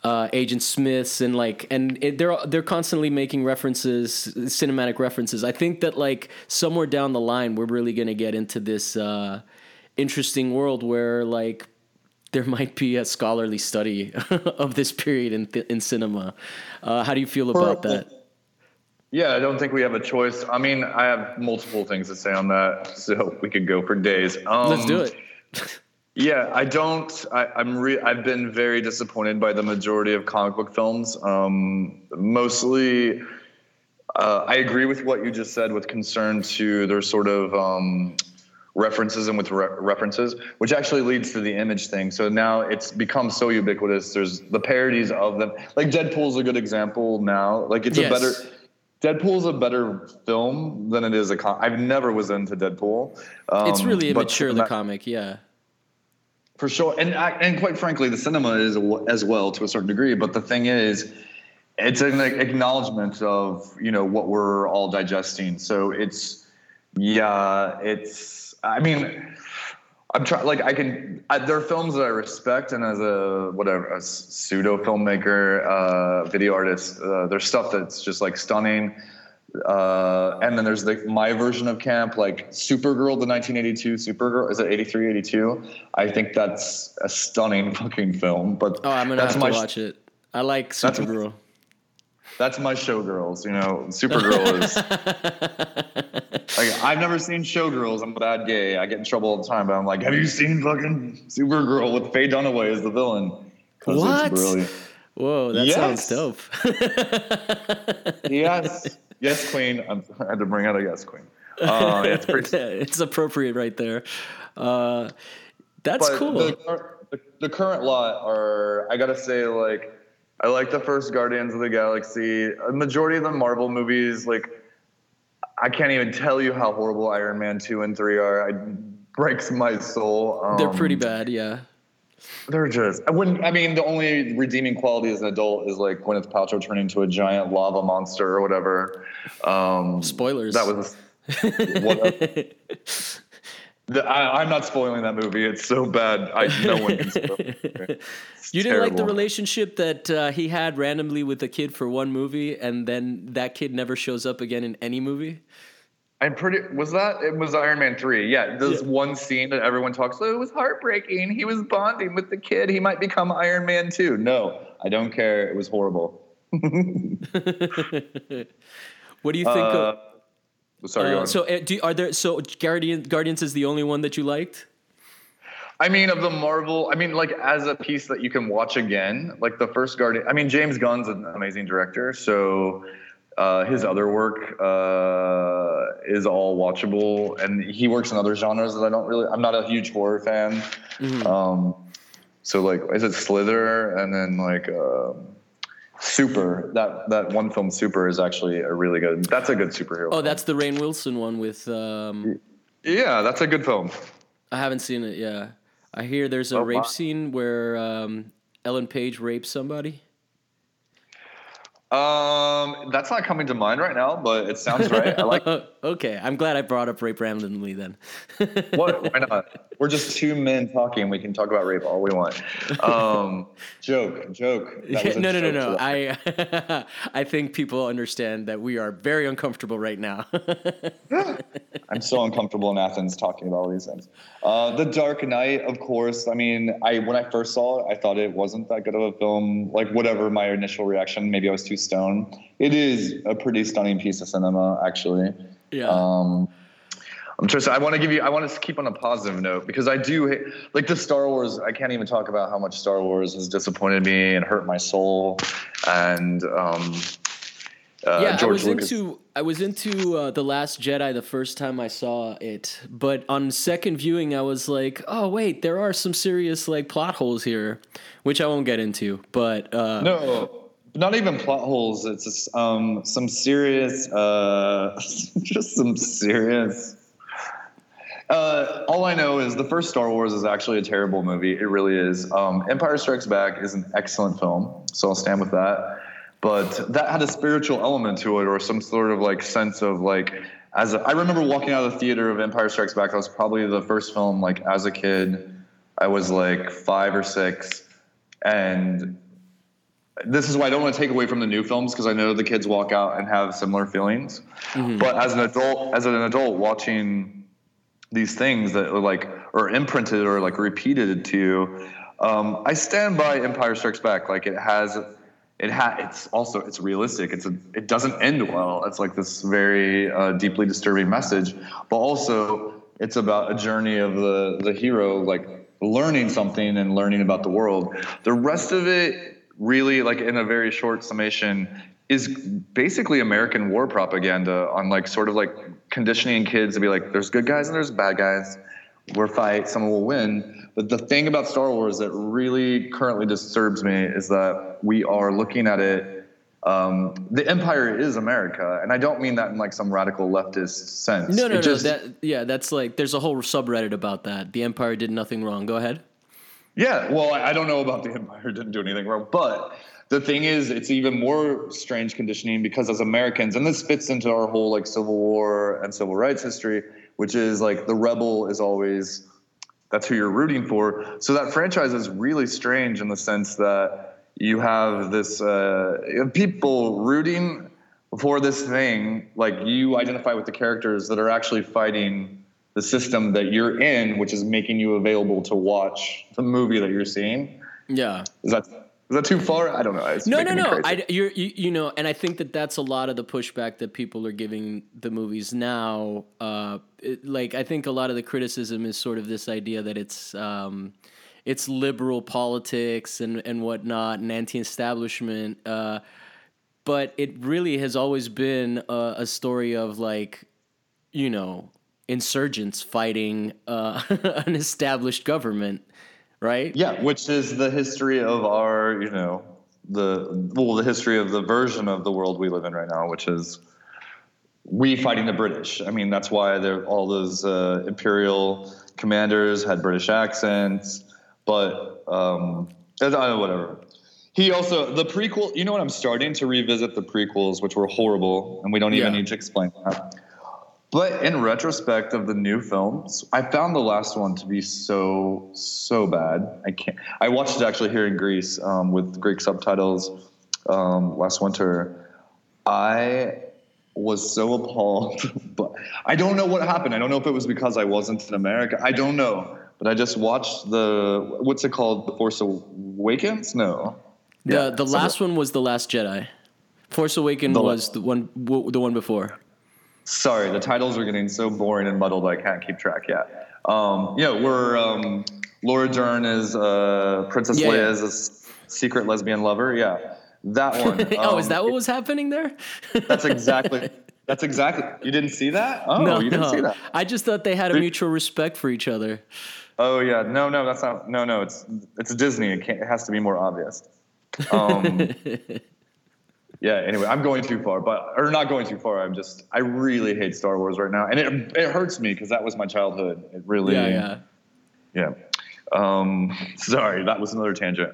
uh, Agent Smiths and like and it, they're they're constantly making references, cinematic references. I think that like somewhere down the line we're really gonna get into this uh, interesting world where like there might be a scholarly study of this period in th- in cinema. Uh, how do you feel about that? Yeah, I don't think we have a choice. I mean, I have multiple things to say on that, so we could go for days. Um, Let's do it. Yeah, I don't. I, I'm. Re- I've been very disappointed by the majority of comic book films. Um, mostly, uh, I agree with what you just said with concern to their sort of um, references and with re- references, which actually leads to the image thing. So now it's become so ubiquitous. There's the parodies of them. Like Deadpool's a good example now. Like it's Yes. a better. Deadpool's a better film than it is a. comic. I've never was into Deadpool. Um, it's really immature the comic, yeah. for sure, and I- and quite frankly, the cinema is as well to a certain degree. But the thing is, it's an acknowledgement of you know what we're all digesting. So it's yeah, it's. I mean, I'm trying. Like I can. I, there are films that I respect, and as a whatever a pseudo filmmaker, uh, video artist, uh, there's stuff that's just like stunning. Uh, and then there's the my version of camp, like Supergirl, the 1982 Supergirl. Is it 83, 82? I think that's a stunning fucking film. But Oh, I'm gonna that's have my to watch it. I like Supergirl. That's my showgirls. You know, Supergirl is. like I've never seen Showgirls. I'm bad gay. I get in trouble all the time. But I'm like, have you seen fucking Supergirl with Faye Dunaway as the villain? What? Whoa, that Yes. sounds dope. Yes, yes, Queen. I'm, I had to bring out a yes, Queen. Uh, it's pretty. it's appropriate right there. Uh, that's but cool. The, the, the current lot are, I gotta say, like, I like the first Guardians of the Galaxy. A majority of the Marvel movies, like, I can't even tell you how horrible Iron Man two and three are. It breaks my soul. Um, They're pretty bad, yeah. They're just. I wouldn't. I mean, the only redeeming quality as an adult is like Gwyneth Paltrow turning into a giant lava monster or whatever. Um, Spoilers. That was. Whatever. The- I, I'm not spoiling that movie. It's so bad. I no one can spoil. it. You didn't like the relationship that uh, he had randomly with a kid for one movie, and then that kid never shows up again in any movie. I'm pretty. Was that? It was Iron Man three. Yeah, this Yeah. one scene that everyone talks. about. It was heartbreaking. He was bonding with the kid. He might become Iron Man too. No, I don't care. It was horrible. What do you think? Uh, of, sorry. uh, so, uh, do, are there? So, Guardian, Guardians is the only one that you liked. I mean, of the Marvel, I mean, like as a piece that you can watch again, like the first Guardian. I mean, James Gunn's an amazing director, so uh, his other work uh, is all watchable, and he works in other genres that I don't really. I'm not a huge horror fan. Um, so like, is it Slither, and then like um, Super? That that one film, Super, is actually a really good. That's a good superhero. Oh, film. that's the Rainn Wilson one with. Um, yeah, that's a good film. I haven't seen it. Yeah, I hear there's a Oh, rape wow. scene where um, Ellen Page rapes somebody. Um, that's not coming to mind right now, but it sounds right. I like okay, I'm glad I brought up rape randomly then. what? Why not? We're just two men talking. We can talk about rape all we want. Um, joke, joke. No, no, no, joke no. I I think people understand that we are very uncomfortable right now. I'm so uncomfortable in Athens talking about all these things. Uh, the Dark Knight, of course. I mean, I when I first saw it, I thought it wasn't that good of a film. Like whatever my initial reaction, maybe I was too stoned. It is a pretty stunning piece of cinema, actually. yeah. Um, I'm just. I want to give you. I want to keep on a positive note because I do like the Star Wars. I can't even talk about how much Star Wars has disappointed me and hurt my soul. And um, uh, yeah, George I was Lucas. into I was into uh, the Last Jedi the first time I saw it, but on second viewing, I was like, oh wait, there are some serious like plot holes here, which I won't get into. But uh, No, not even plot holes. It's just, um, some serious, uh, just some serious. Uh, all I know is the first Star Wars is actually a terrible movie. It really is. Um, Empire Strikes Back is an excellent film, so I'll stand with that. But that had a spiritual element to it, or some sort of like sense of like. As a, I remember walking out of the theater of Empire Strikes Back. That was probably the first film. Like as a kid, I was like five or six, and this is why I don't want to take away from the new films because I know the kids walk out and have similar feelings. But as an adult, as an adult watching these things that are like are imprinted or like repeated to you, um, I stand by Empire Strikes Back. Like it has, it ha- It's also it's realistic. It's a, it doesn't end well. It's like this very uh, deeply disturbing message, but also it's about a journey of the the hero like learning something and learning about the world. The rest of it really like in a very short summation is basically American war propaganda on like sort of like conditioning kids to be like there's good guys and there's bad guys. We're fight, someone will win. But the thing about Star Wars that really currently disturbs me is that we are looking at it. Um, the Empire is America, and I don't mean that in like some radical leftist sense. no, no, It no. just- That yeah, that's like there's a whole subreddit about that. The Empire did nothing wrong. Go ahead. Yeah, well, I don't know about the Empire didn't do anything wrong, but the thing is, it's even more strange conditioning because as Americans, and this fits into our whole like Civil War and civil rights history, which is like the rebel is always that's who you're rooting for. So that franchise is really strange in the sense that you have this uh, people rooting for this thing, like you identify with the characters that are actually fighting the system that you're in, which is making you available to watch the movie that you're seeing. Yeah. Is that is that too far? I don't know. It's No, no, no. I, you're, you, you know, and I think that that's a lot of the pushback that people are giving the movies now. Uh, it, like, I think a lot of the criticism is sort of this idea that it's, um, it's liberal politics and and whatnot and anti-establishment. Uh, but it really has always been a, a story of like, you know, insurgents fighting uh, an established government, right? Yeah, which is the history of our, you know, the well, the history of the version of the world we live in right now, which is we fighting the British. I mean, that's why there all those uh, imperial commanders had British accents, but um, I don't know, whatever. He also the prequel. You know what? I'm starting to revisit the prequels, which were horrible, and we don't even Yeah. need to explain that. But in retrospect of the new films, I found the last one to be so so bad. I can't. I watched it actually here in Greece um, with Greek subtitles um, last winter. I was so appalled, but I don't know what happened. I don't know if it was because I wasn't in America. I don't know, but I just watched the what's it called, The Force Awakens? No, The Yeah, the something- last one was the Last Jedi. Force Awaken The- was the one w- the one before. Sorry, the titles are getting so boring and muddled. I can't keep track yet. Um, yeah, we're um, Laura Dern is uh, Princess Yeah, Leia yeah. is a secret lesbian lover. Yeah, that one. oh, is Um, that what was happening there? That's exactly. That's exactly. You didn't see that? Oh, no, you didn't no. see that? I just thought they had a mutual respect for each other. Oh yeah, no, no, that's not. No, no, it's it's Disney. It can't. It has to be more obvious. Um, yeah. Anyway, I'm going too far, but or not going too far. I'm just. I really hate Star Wars right now, and it it hurts me because that was my childhood. It really. Yeah, yeah. Yeah. Um, sorry, that was another tangent.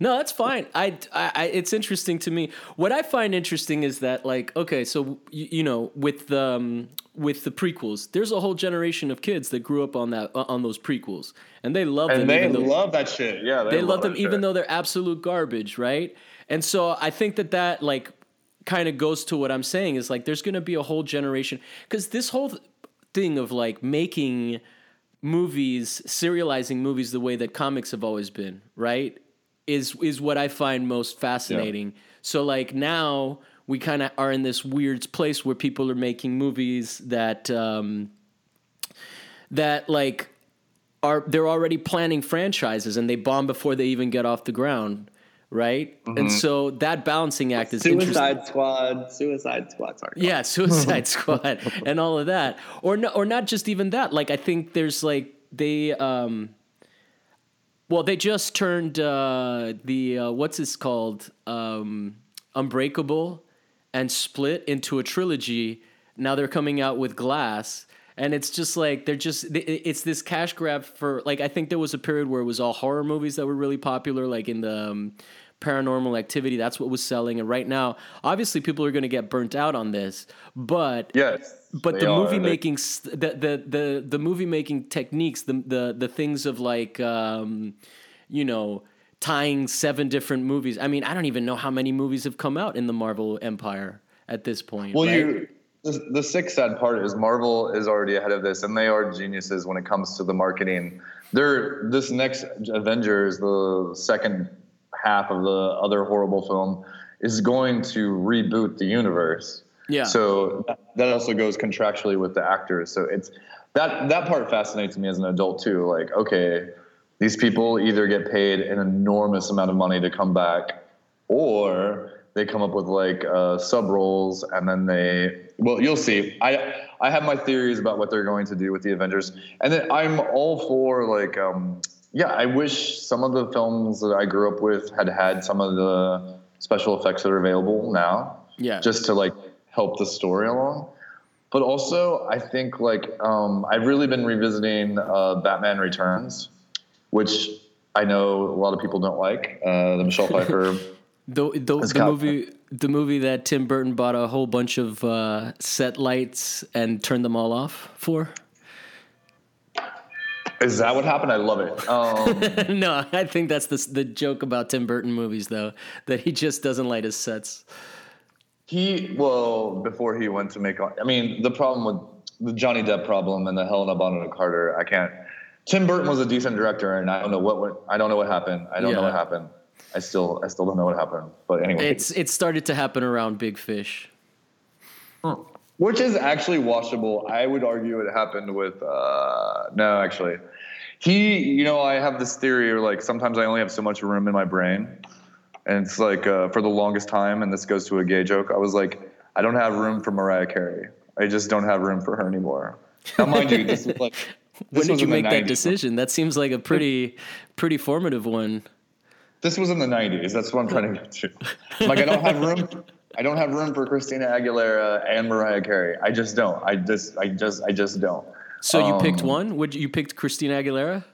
No, that's fine. I, I, I, it's interesting to me. What I find interesting is that, like, okay, so you, you know, with the um, with the prequels, there's a whole generation of kids that grew up on that uh, on those prequels, and they love them. And they even though- love that shit. Yeah, they love them that even though they're absolute garbage, right? And so I think that that like kind of goes to what I'm saying is like there's going to be a whole generation cuz this whole thing of like making movies serializing movies the way that comics have always been, right? Is is what I find most fascinating. So like now we kind of are in this weird place where people are making movies that um that like are they're already planning franchises and they bomb before they even get off the ground, right? Mm-hmm. And so that balancing act is interesting. Suicide Squad, Suicide Squad. Sorry. Yeah, Suicide Squad and all of that, or no, or not just even that. Like I think there's like they, um, well, they just turned uh, the uh, what's this called, um, Unbreakable, and Split into a trilogy. Now they're coming out with Glass. And it's just like they're just it's this cash grab for like I think there was a period where it was all horror movies that were really popular like in the um, paranormal activity. That's what was selling. And right now obviously people are going to get burnt out on this but Yes, but the movie They- making s- the, the the the movie making techniques the the the things of like um you know tying seven different movies. I mean i don't even know how many movies have come out in the marvel empire at this point Well, right? you the, the sick sad part is Marvel is already ahead of this, and they are geniuses when it comes to the marketing. They're this next Avengers, the second half of the other horrible film, is going to reboot the universe. Yeah. So that, that also goes contractually with the actors. So it's that that part fascinates me as an adult too. Like, okay, these people either get paid an enormous amount of money to come back, or they come up with like uh, sub roles, and then they well, you'll see. I I have my theories about what they're going to do with the Avengers, and then I'm all for like um, yeah. I wish some of the films that I grew up with had had some of the special effects that are available now yeah just to like help the story along. But also, I think like um, I've really been revisiting uh, Batman Returns, which I know a lot of people don't like. Uh, the Michelle Pfeiffer. The the, the got- movie the movie that Tim Burton bought a whole bunch of uh, set lights and turned them all off for. Is that what happened? I love it. Um, no, I think that's the the joke about Tim Burton movies though that he just doesn't light his sets. he well before he went to make. I mean, the problem with the Johnny Depp problem and the Helena Bonham Carter. I can't. Tim Burton was a decent director, and I don't know what went. I don't know what happened. I don't know what happened. I still, I still don't know what happened. But anyway, It's it started to happen around Big Fish. which is actually washable. I would argue it happened with uh, no, actually, he. You know, I have this theory, or like sometimes I only have so much room in my brain, and it's like uh, for the longest time, and this goes to a gay joke. I was like, I don't have room for Mariah Carey. I just don't have room for her anymore. Now, mind you, this was like. When did was you make that 90s. decision? That seems like a pretty pretty formative one. This was in the '90s. That's what I'm trying to get to. Like, I don't have room. I don't have room for Christina Aguilera and Mariah Carey. I just don't. I just, I just, I just don't. So you picked Um, one? Would you, you picked Christina Aguilera?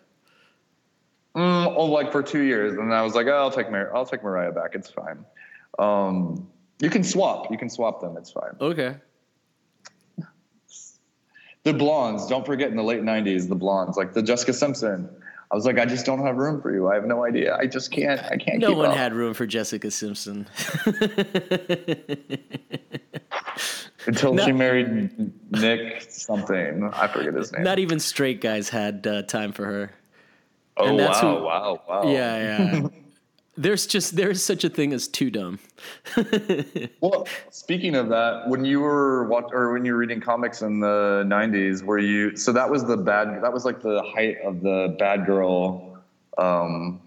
Mm, oh, like for two years, and I was like, oh, I'll take Mar- I'll take Mariah back. It's fine. Um, you can swap. You can swap them. It's fine. Okay. The blondes. Don't forget in the late '90s, the blondes, like the Jessica Simpson. I was like, I just don't have room for you. I have no idea. I just can't. I can't. No one up. had room for Jessica Simpson. until No. she married Nick something. I forget his name. Not even straight guys had uh, time for her. oh and that's wow, who- wow, wow. Yeah, yeah. there's just there's such a thing as too dumb. Well, speaking of that, when you were watch, or when you were reading comics in the '90s, were you? So that was the bad. That was like the height of the bad girl. Um,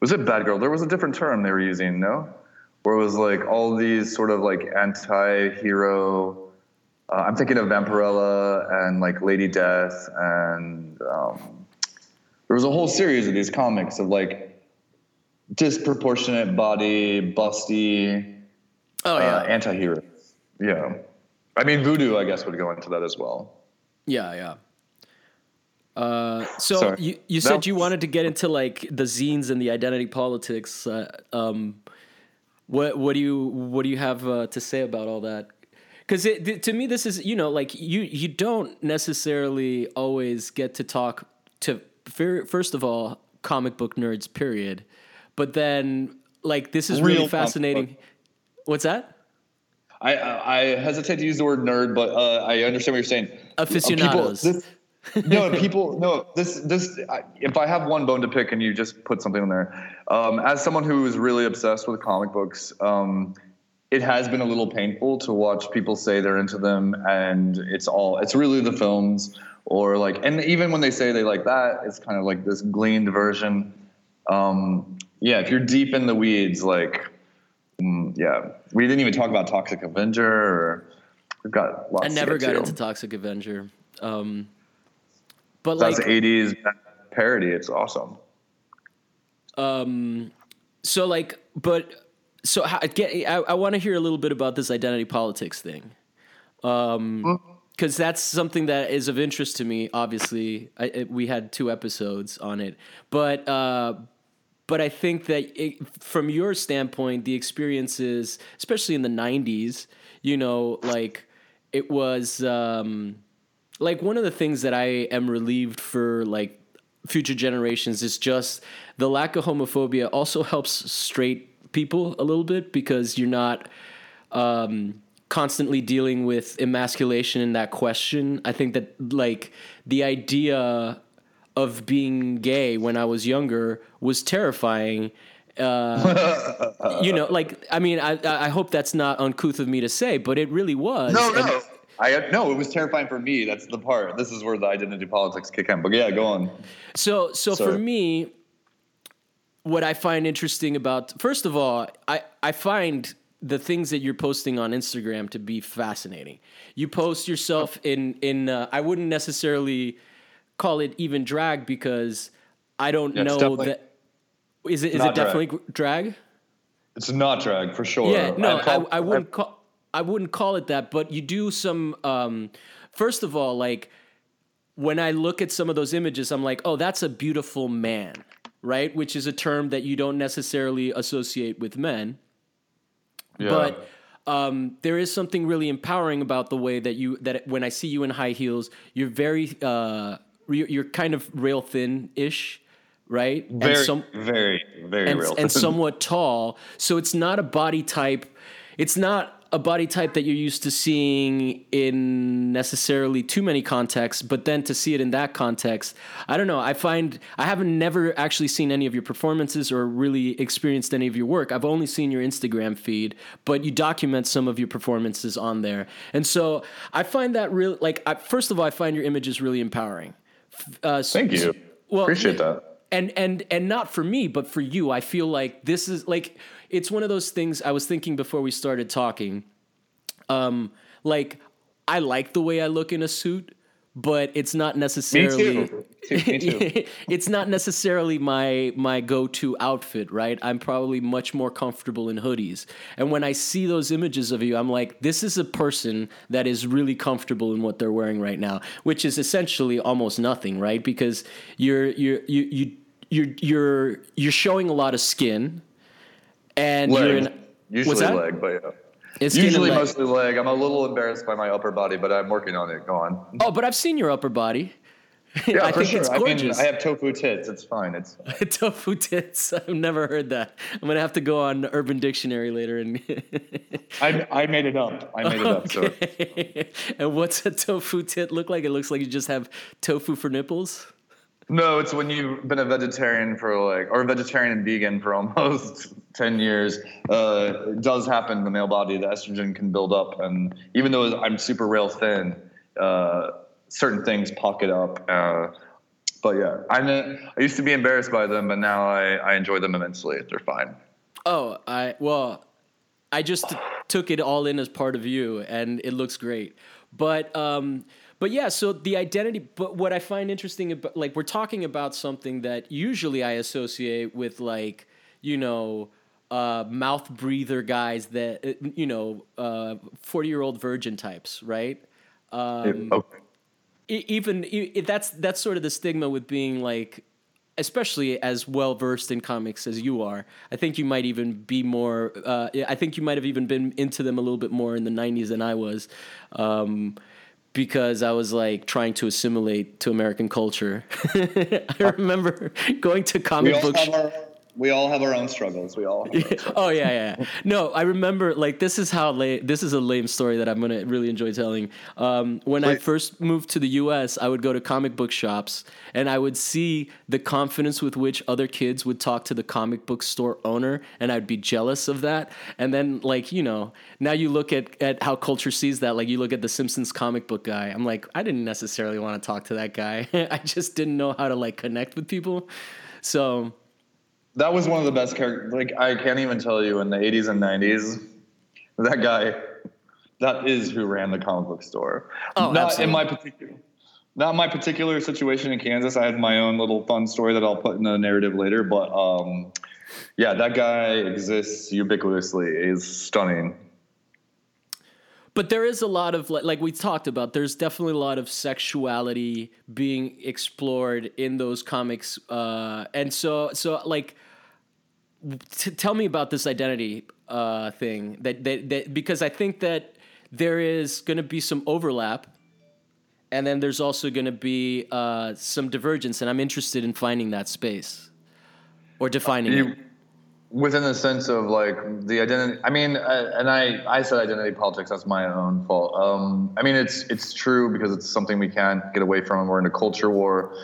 was it bad girl? There was a different term they were using, no? Where it was like all these sort of like anti-hero. Uh, I'm thinking of Vampirella and like Lady Death, and um, there was a whole series of these comics of like disproportionate body, busty Oh uh, yeah, anti-heroes. Yeah. I mean, voodoo, I guess, would go into that as well. yeah, yeah. Uh, so Sorry. you you said you wanted to get into like the zines and the identity politics. Uh, um, what what do you what do you have uh, to say about all that? Because to me, this is you know like you you don't necessarily always get to talk to fir- first of all comic book nerds period, but then like this is Real really fascinating. book. What's that? I, I, I hesitate to use the word nerd, but uh, I understand what you're saying. Uh, Aficionados. People, this, no, people, no, this, this, I, if I have one bone to pick and you just put something in there, um, as someone who is really obsessed with comic books, um, it has been a little painful to watch people say they're into them and it's all, it's really the films or like, and even when they say they like that, it's kind of like this gleaned version. Um, yeah, if you're deep in the weeds, like, mm, yeah, we didn't even talk about Toxic Avenger. Or we've got lots. I never got to. into Toxic Avenger. Um, but That's like, 80s parody. It's awesome. um, so like, but so how, get, I, I want to hear a little bit about this identity politics thing. Um, because that's something that is of interest to me. Obviously, I, it, we had two episodes on it, but uh, but I think that it, from your standpoint, the experiences, especially in the '90s, you know, like it was um, like one of the things that I am relieved for, like future generations, is just the lack of homophobia. Also helps straight people a little bit because you're not. Um, constantly dealing with emasculation and that question. I think that like the idea of being gay when I was younger was terrifying. Uh, you know, like I mean, I I hope that's not uncouth of me to say, but it really was. No, And- no. I no, it was terrifying for me. That's the part. This is where the identity politics kick in. But yeah, go on. So, so for me, what I find interesting about first of all, I I find the things that you're posting on Instagram to be fascinating. You post yourself in in uh, I wouldn't necessarily call it even drag because I don't Yeah, know that is it is it definitely drag? It's not drag for sure. Yeah, no, called- I, I wouldn't call I wouldn't call it that, but you do some. Um, first of all, like when I look at some of those images, I'm like, oh, that's a beautiful man, right? Which is a term that you don't necessarily associate with men, yeah. but. Um, there is something really empowering about the way that you that when I see you in high heels, you're very uh, you're, you're kind of rail thin ish, right? very, and some, very, very and, real. and somewhat tall. So it's not a body type. It's not a body type that you're used to seeing in necessarily too many contexts, but then to see it in that context, I don't know. I find I haven't never actually seen any of your performances or really experienced any of your work. I've only seen your Instagram feed, but you document some of your performances on there. And so I find that real like I, first of all, I find your images really empowering. Uh, s- Thank you. Well, Appreciate that. and and and not for me but for you i feel like this is like it's one of those things i was thinking before we started talking um like i like the way i look in a suit but it's not necessarily Me too. Me too. it's not necessarily my my go-to outfit right i'm probably much more comfortable in hoodies and when i see those images of you i'm like this is a person that is really comfortable in what they're wearing right now which is essentially almost nothing right because you're you're you you you're you're you're showing a lot of skin and you're Leg. in Usually leg, but yeah. It's Usually leg. mostly leg. I'm a little embarrassed by my upper body, but I'm working on it. Go on. oh but i've seen your upper body Yeah, I for think sure. it's I mean, gorgeous. I have tofu tits. It's fine. It's Tofu tits. I've never heard that. I'm gonna have to go on Urban Dictionary later and. I, I made it up. I made it up. So and what's a tofu tit look like? It looks like you just have tofu for nipples. No, it's when you've been a vegetarian for like, or a vegetarian and vegan for almost ten years. Uh, it does happen in the male body. The estrogen can build up, and even though I'm super rail thin, uh, certain things pocket up. Uh, but yeah, I mean I used to be embarrassed by them, but now I, I enjoy them immensely. They're fine. Oh, I well, I just took it all in as part of you, and it looks great. But um, but yeah, so the identity. But what I find interesting about, like, we're talking about something that usually I associate with, like, you know. Uh, mouth breather guys that uh, you know, forty year old virgin types, right? Um, okay. even e- that's that's sort of the stigma with being like especially as well versed in comics as you are i think you might even be more uh, i think you might have even been into them a little bit more in the 90s than i was um, because i was like trying to assimilate to american culture. I remember going to comic book have our We all have our own struggles. We all. Have our own struggles. oh yeah, yeah. No, I remember like this is how late. This is a lame story that I'm gonna really enjoy telling. Um, when I first moved to the U.S., I would go to comic book shops and I would see the confidence with which other kids would talk to the comic book store owner, and I'd be jealous of that. And then like you know, now you look at at how culture sees that. Like you look at the Simpsons comic book guy. I'm like, I didn't necessarily want to talk to that guy. I just didn't know how to like connect with people. So That was one of the best characters. Like I can't even tell you in the 80s and 90s, that guy, that is who ran the comic book store. Oh, not absolutely. in my particular, not my particular situation in Kansas. I have my own little fun story that I'll put in the narrative later. But um, yeah, that guy exists ubiquitously. Is stunning. But there is a lot of like, like we talked about. There's definitely a lot of sexuality being explored in those comics, uh, and so so like, t- tell me about this identity uh, thing that, that that because I think that there is going to be some overlap, and then there's also going to be uh, some divergence, and I'm interested in finding that space or defining You, it. Within the sense of like the identity. I mean, uh, and I I said identity politics. That's my own fault. Um, I mean, it's it's true because it's something we can't get away from. We're in a culture war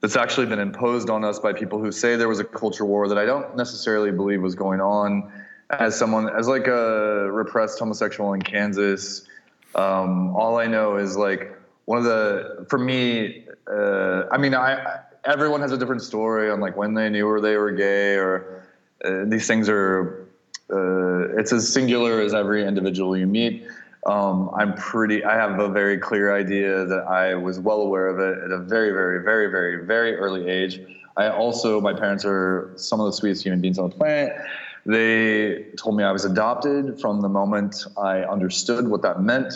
that's actually been imposed on us by people who say there was a culture war that I don't necessarily believe was going on. As someone, as like a repressed homosexual in Kansas, um, all I know is like one of the for me. Uh, I mean, I everyone has a different story on like when they knew or they were gay, or uh, these things are. Uh, it's as singular as every individual you meet. Um, I'm pretty. I have a very clear idea that I was well aware of it at a very, very, very, very, very early age. I also, my parents are some of the sweetest human beings on the planet. They told me I was adopted from the moment I understood what that meant.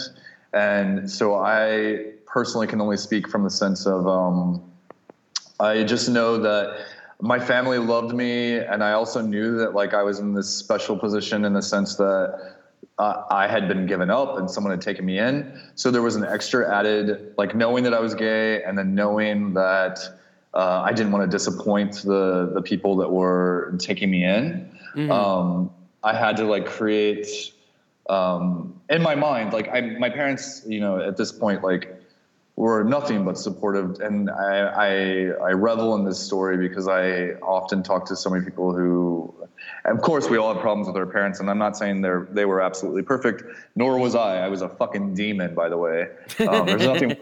And so I personally can only speak from the sense of um, I just know that my family loved me, and I also knew that like I was in this special position in the sense that uh, I had been given up and someone had taken me in. So there was an extra added, like knowing that I was gay, and then knowing that uh, I didn't want to disappoint the the people that were taking me in. Um, I had to like create um, in my mind, like I, my parents, you know, at this point, like were nothing but supportive, and I, I, I revel in this story because I often talk to so many people who, of course, we all have problems with our parents, and I'm not saying they are they were absolutely perfect, nor was I. I was a fucking demon, by the way. Um, there's nothing,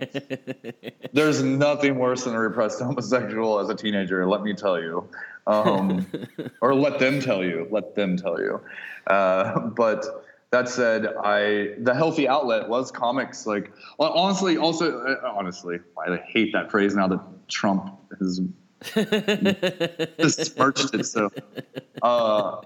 there's nothing worse than a repressed homosexual as a teenager. Let me tell you, um, or let them tell you. Let them tell you. Uh, but that said, I the healthy outlet was comics. Like honestly, also uh, honestly, I hate that phrase now that Trump has besmirched it. So, uh,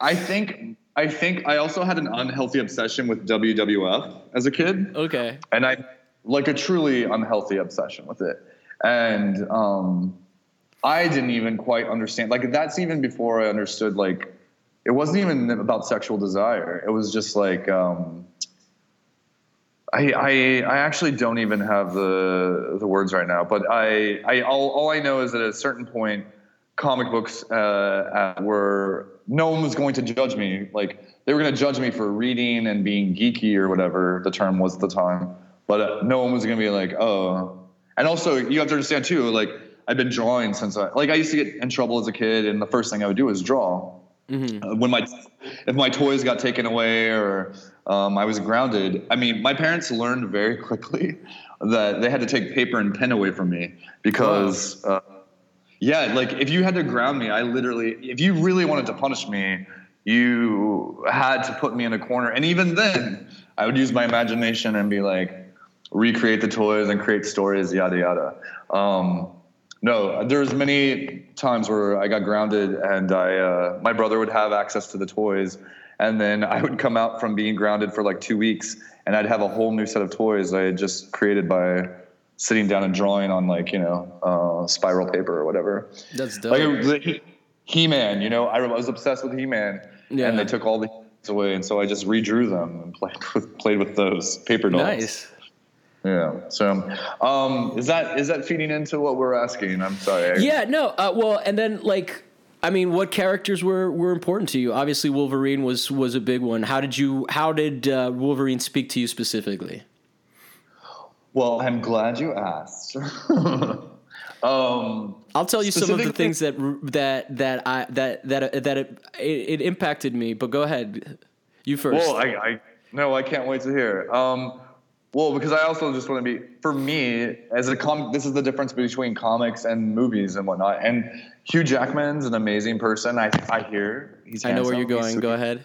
I think I think I also had an unhealthy obsession with WWF as a kid Okay. and I like a truly unhealthy obsession with it. And um, I didn't even quite understand. Like that's even before I understood. Like it wasn't even about sexual desire. It was just like um, I, I I actually don't even have the the words right now. But I I all, all I know is that at a certain point, comic books uh, uh, were no one was going to judge me. Like they were going to judge me for reading and being geeky or whatever the term was at the time. But uh, no one was going to be like, oh. And also, you have to understand too. Like I've been drawing since I like I used to get in trouble as a kid, and the first thing I would do was draw. Uh, when my if my toys got taken away or um, I was grounded, I mean, my parents learned very quickly that they had to take paper and pen away from me because, uh, yeah, like if you had to ground me, I literally, if you really wanted to punish me, you had to put me in a corner, and even then, I would use my imagination and be like, recreate the toys and create stories, yada yada. Um, no, there's many times where I got grounded, and I uh, my brother would have access to the toys, and then I would come out from being grounded for like two weeks, and I'd have a whole new set of toys I had just created by sitting down and drawing on like you know uh, spiral paper or whatever. That's dope. Like He Man, you know, I was obsessed with He Man, Yeah. and they took all the away, and so I just redrew them and played with played with those paper dolls. nice. Yeah. So, um, is that is that feeding into what we're asking? I'm sorry. Yeah, no. Uh, well, and then like I mean, what characters were, were important to you? Obviously, Wolverine was was a big one. How did you how did uh, Wolverine speak to you specifically? Well, I'm glad you asked. um, I'll tell you some of the things that that that I that that that it, it, it impacted me. But go ahead, you first. Well, I, I no, I can't wait to hear. Um, well, because I also just want to be for me as a comic. This is the difference between comics and movies and whatnot. And Hugh Jackman's an amazing person. I I hear he's. I know where you're going. Go ahead.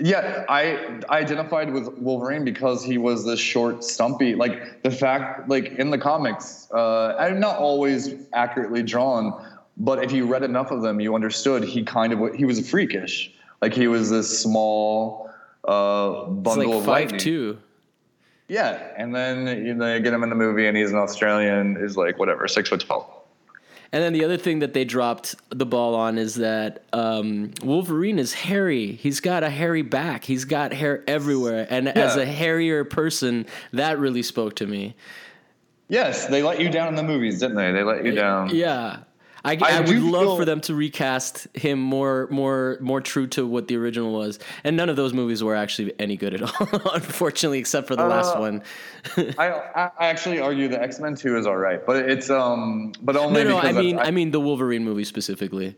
Yeah, I I identified with Wolverine because he was this short, stumpy. Like the fact, like in the comics, uh, and not always accurately drawn, but if you read enough of them, you understood he kind of he was freakish. Like he was this small uh, It's like of five lightning. two. Yeah, and then you know, they get him in the movie, and he's an Australian, is like whatever, six foot tall. And then the other thing that they dropped the ball on is that um, Wolverine is hairy. He's got a hairy back. He's got hair everywhere. And as a hairier person, that really spoke to me. Yes, they let you down in the movies, didn't they? They let you down. Yeah. I, I I, would love feel- for them to recast him more, more, more true to what the original was, and none of those movies were actually any good at all, unfortunately, except for the last Uh, one. I, I actually argue the X Men Two is all right, but it's um, but only No, no, I mean, I, I mean the Wolverine movie specifically.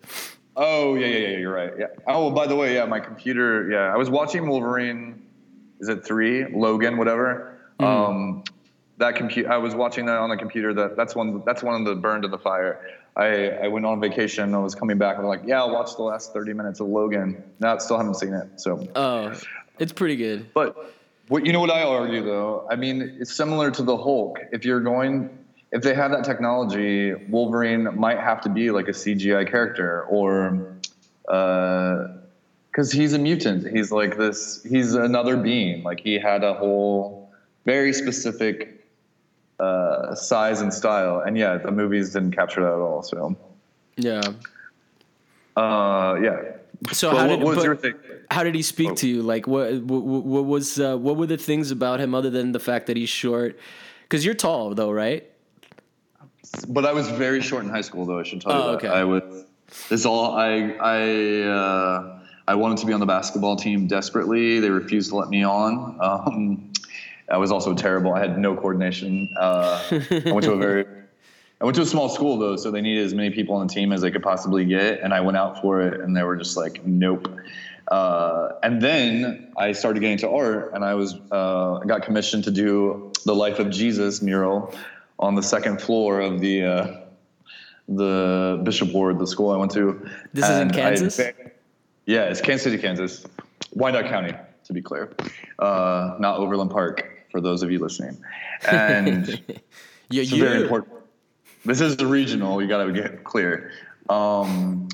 Oh yeah, yeah, yeah. You're right. Yeah. Oh, by the way, yeah, my computer. Yeah, I was watching Wolverine. Is it three? Logan, whatever. Hmm. Um, that computer. I was watching that on the computer. That that's one. That's one of the burned in the fire. I I went on vacation. I was coming back. I'm like, yeah, I'll watch the last 30 minutes of Logan. No, I still haven't seen it. So, Oh, it's pretty good. but what you know what I argue though? I mean, it's similar to the Hulk. If you're going, if they have that technology, Wolverine might have to be like a CGI character or, uh, because he's a mutant. He's like this. He's another being. Like he had a whole very specific uh, size and style. And yeah, the movies didn't capture that at all. So, Yeah. uh, yeah. So But how did what was your thing? how did he speak Oh. to you? Like what what, what was uh, what were the things about him other than the fact that he's short? Because you're tall though, right? But I was very short in high school, though. I should tell you Oh, that. okay. I was. This all I I uh, I wanted to be on the basketball team desperately. They refused to let me on. Um, I was also terrible. I had no coordination. Uh, I went to a very I went to a small school though, so they needed as many people on the team as they could possibly get, and I went out for it, and they were just like, nope. Uh, and then I started getting into art, and I was uh, got commissioned to do the Life of Jesus mural on the second floor of the uh, the Bishop Ward, the school I went to. This is in And I- Kansas? yeah, it's Kansas City, Kansas, Wyandotte County, to be clear, uh, not Overland Park for those of you listening. And Yeah, it's very important. This is the regional. You got to get clear. Um,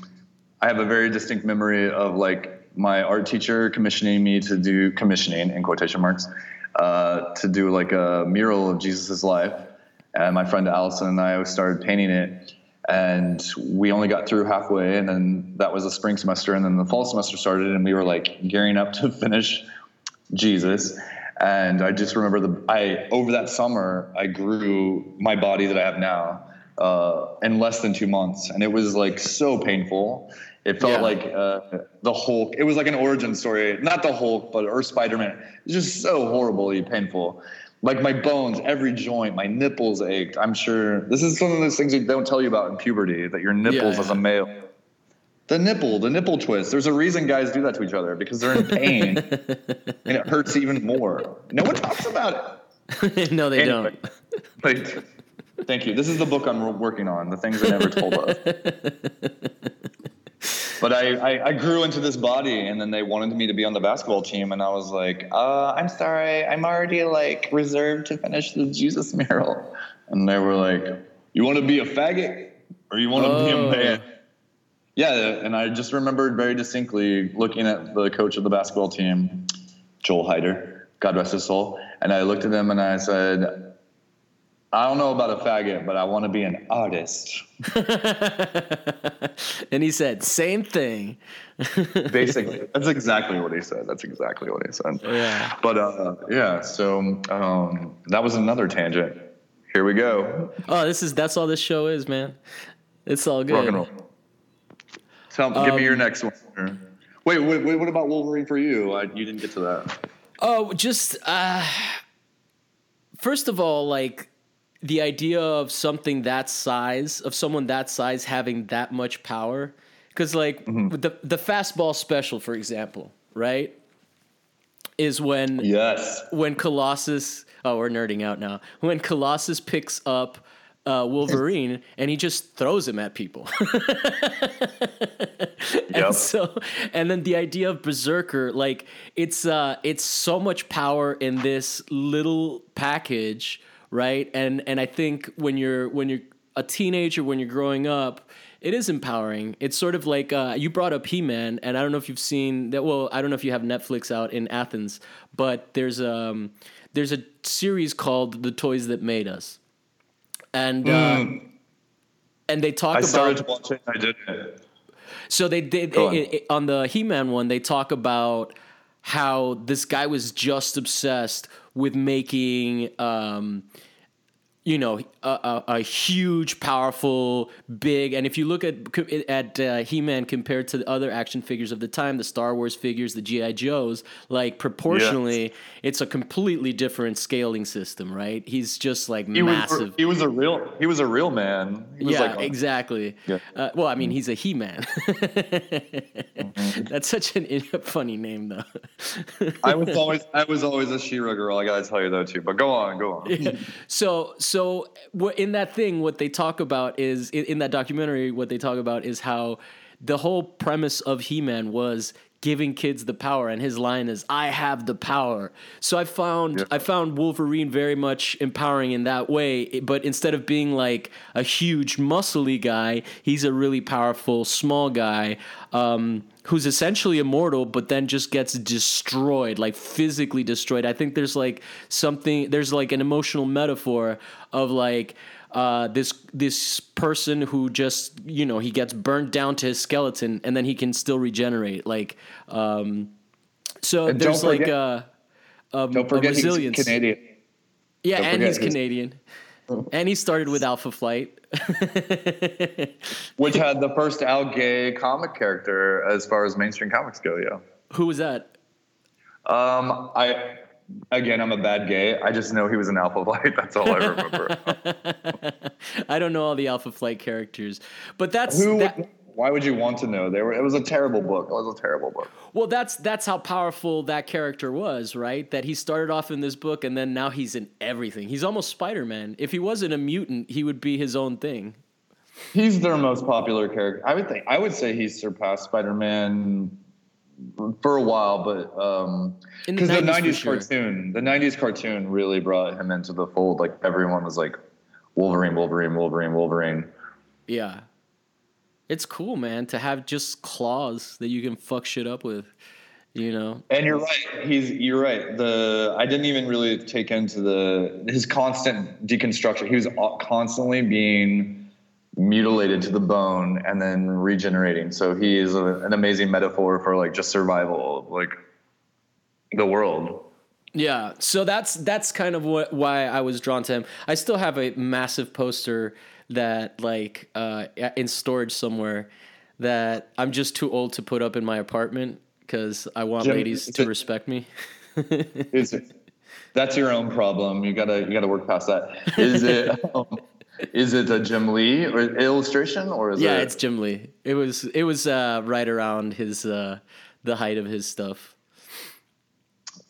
I have a very distinct memory of like my art teacher commissioning me to do commissioning in quotation marks uh, to do like a mural of Jesus's life, and my friend Allison and I started painting it. And we only got through halfway, and then that was the spring semester, and then the fall semester started, and we were like gearing up to finish Jesus. And I just remember the I over that summer I grew my body that I have now uh, in less than two months, and it was like so painful. It felt Yeah. like uh, the Hulk. It was like an origin story, not the Hulk, but or Spider Man. It's just so horribly painful. Like my bones, every joint, my nipples ached. I'm sure this is one of those things they don't tell you about in puberty that your nipples Yeah, as a male. The nipple, the nipple twist. There's a reason guys do that to each other because they're in pain and it hurts even more. No one talks about it. no, they Anyway, don't. But thank you. This is the book I'm working on. The things I never told us. But I, I, I grew into this body, and then they wanted me to be on the basketball team, and I was like, uh, "I'm sorry, I'm already like reserved to finish the Jesus mural." And they were like, "You want to be a faggot, or you want to be Oh. a man?" Yeah, and I just remembered very distinctly looking at the coach of the basketball team, Joel Hyder, God rest his soul, and I looked at him and I said, I don't know about a faggot, but I want to be an artist. and he said, same thing. Basically, that's exactly what he said. That's exactly what he said. Yeah. But uh, yeah, so um, that was another tangent. Here we go. Oh, this is that's all this show is, man. It's all good. Rock and roll. Tell, give me your Um, next one. Wait, wait, wait, what about Wolverine for you? I, you didn't get to that. Oh, just uh, first of all, like the idea of something that size, of someone that size having that much power, because like with the the fastball special, for example, right, is when Yes. when Colossus. Oh, we're nerding out now. When Colossus picks up. Uh, Wolverine and he just throws him at people. Yep. And so and then the idea of berserker like it's uh it's so much power in this little package right and and i think when you're when you're a teenager when you're growing up it is empowering it's sort of like uh you brought up he-man and i don't know if you've seen that well i don't know if you have netflix out in athens but there's um there's a series called the toys that made us and uh and they talk I about started to watch it. I didn't. so they did Go on. it, it- on the He-Man one. They talk about how this guy was just obsessed with making, um, you know, a, a, a huge, powerful, big. And if you look at at uh, He-Man compared to the other action figures of the time, the Star Wars figures, the GI Joes, like proportionally, it's a completely different scaling system, right? He's just like He massive. was, he was a real. He was a real man. He was Yeah, like, exactly. Yeah. Uh, well, I mean, he's a He-Man. Mm-hmm. That's such an funny name, though. I was always. I was always a She-Ra girl. I gotta tell you though too. But go on, go on. so, so what in that thing, what they talk about is in, in that documentary, what they talk about is how the whole premise of He-Man was giving kids the power, and his line is "I have the power." So I found Yeah. I found Wolverine very much empowering in that way, but instead of being like a huge muscly guy, he's a really powerful small guy. Um, Who's essentially immortal, but then just gets destroyed, like physically destroyed. I think there's like something, there's like an emotional metaphor of like uh, this this person who just you know he gets burnt down to his skeleton and then he can still regenerate. Like, um, so And there's like a, a, Don't forget a he's resilience. Canadian. Yeah, Don't and he's he's- Canadian, and he started with Alpha Flight. which had the first out gay comic character as far as mainstream comics go. Yeah. Who was that? Um, I again, I'm a bad gay. I just know he was an Alpha Flight. That's all I remember. I don't know all the Alpha Flight characters, but that's Who? that, why would you want to know? They were. It was a terrible book. It was a terrible book. well, that's that's how powerful that character was, right? That he started off in this book and then now he's in everything. He's almost Spider Man. If he wasn't a mutant, he would be his own thing. He's their most popular character. I would think. I would say he's surpassed Spider-Man for a while, but um, the because the 90s sure. cartoon, the '90s cartoon really brought him into the fold. Like everyone was like, Wolverine, Wolverine, Wolverine, Wolverine. Yeah, it's cool, man, to have just claws that you can fuck shit up with. You know, And you're right. He's you're right. The I didn't even really take into the his constant deconstruction. He was constantly being mutilated to the bone and then regenerating. So he is a, an amazing metaphor for like just survival, like the world. Yeah, so that's that's kind of what why I was drawn to him. I still have a massive poster that like uh, in storage somewhere that I'm just too old to put up in my apartment because I want Jim, ladies to it- respect me. Is it, that's your own problem. You gotta you gotta work past that. Is it um, is it a Jim Lee or illustration or is yeah, it? it's Jim Lee. It was it was uh, right around his uh, the height of his stuff.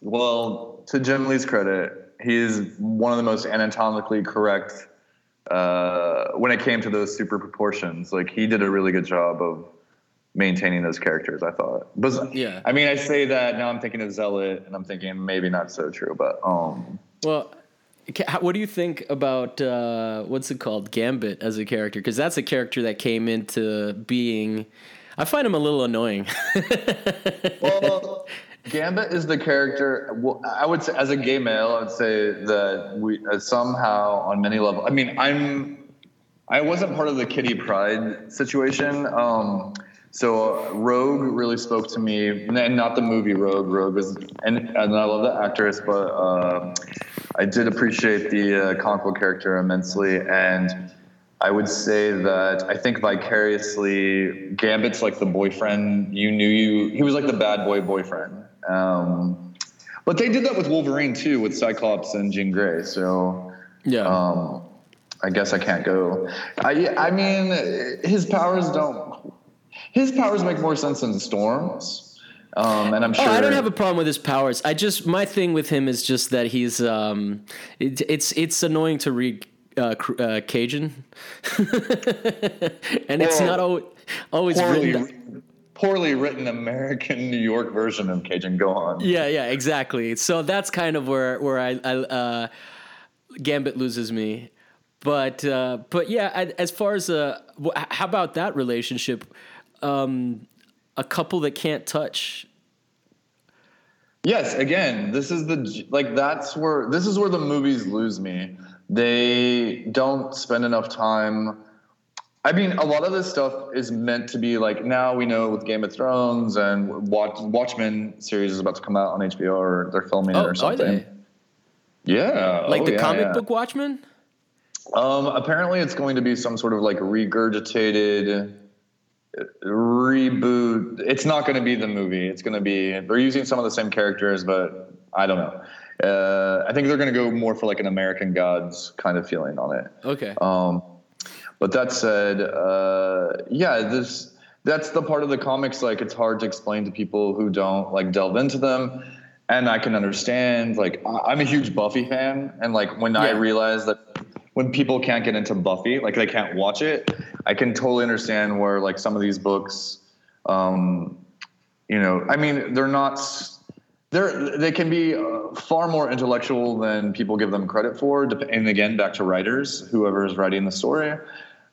Well, to Jim Lee's credit, he is one of the most anatomically correct uh, when it came to those super proportions. Like he did a really good job of maintaining those characters. I thought. But Yeah. I mean, I say that now. I'm thinking of Zealot, and I'm thinking maybe not so true. But um, Well, what do you think about uh, what's it called, Gambit as a character? Because that's a character that came into being. I find him a little annoying. well, Gambit is the character. I would say, as a gay male, I would say that we uh, somehow, on many levels. I mean, I'm. I wasn't part of the Kitty Pryde situation. Um, so Rogue really spoke to me, and not the movie Rogue. Rogue is, and, and I love the actress, but uh, I did appreciate the uh, character immensely. And I would say that I think vicariously, Gambit's like the boyfriend you knew you. He was like the bad boy boyfriend. Um, but they did that with Wolverine too, with Cyclops and Jean Grey. So Yeah. um, I guess I can't go. I I mean, his powers don't. His powers make more sense than Storm's, um, and I'm sure. Oh, I don't have a problem with his powers. I just my thing with him is just that he's um, it, it's it's annoying to read uh, uh, Cajun, and it's not always always poorly, written. poorly written American New York version of Cajun. Go on. Yeah, yeah, exactly. So that's kind of where where I, I uh, Gambit loses me. But uh, but yeah, I- as far as uh, how about that relationship? Um, a couple that can't touch. Yes, again, this is the like that's where this is where the movies lose me. They don't spend enough time. I mean, a lot of this stuff is meant to be like now we know with Game of Thrones and Watch, Watchmen series is about to come out on HBO or they're filming it Oh, or are something. they Yeah, like oh, the yeah, comic yeah. book Watchmen? Um, apparently, it's going to be some sort of like regurgitated reboot. It's not going to be the movie. It's going to be they're using some of the same characters, but I don't know. Uh, I think they're going to go more for like an American Gods kind of feeling on it. Okay. Um, but that said, uh, yeah, this that's the part of the comics like it's hard to explain to people who don't like delve into them. And I can understand. Like I- I'm a huge Buffy fan, and like when I Yeah. realize that when people can't get into Buffy, like they can't watch it, I can totally understand where like some of these books, um, you know, I mean, they're not. They're, they can be uh, far more intellectual than people give them credit for. And again, back to writers, whoever is writing the story,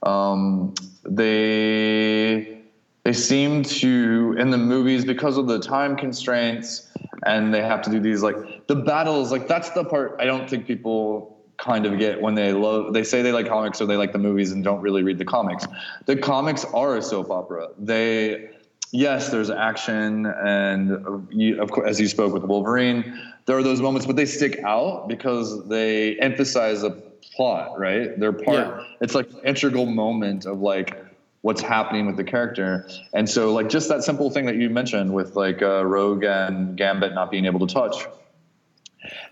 um, they they seem to in the movies because of the time constraints, and they have to do these like the battles. Like that's the part I don't think people kind of get when they love. They say they like comics or they like the movies and don't really read the comics. The comics are a soap opera. They yes, there's action, and you, of course, as you spoke with Wolverine, there are those moments, but they stick out because they emphasize a plot, right? They're part. Yeah. It's like an integral moment of like what's happening with the character, and so like just that simple thing that you mentioned with like uh, Rogue and Gambit not being able to touch.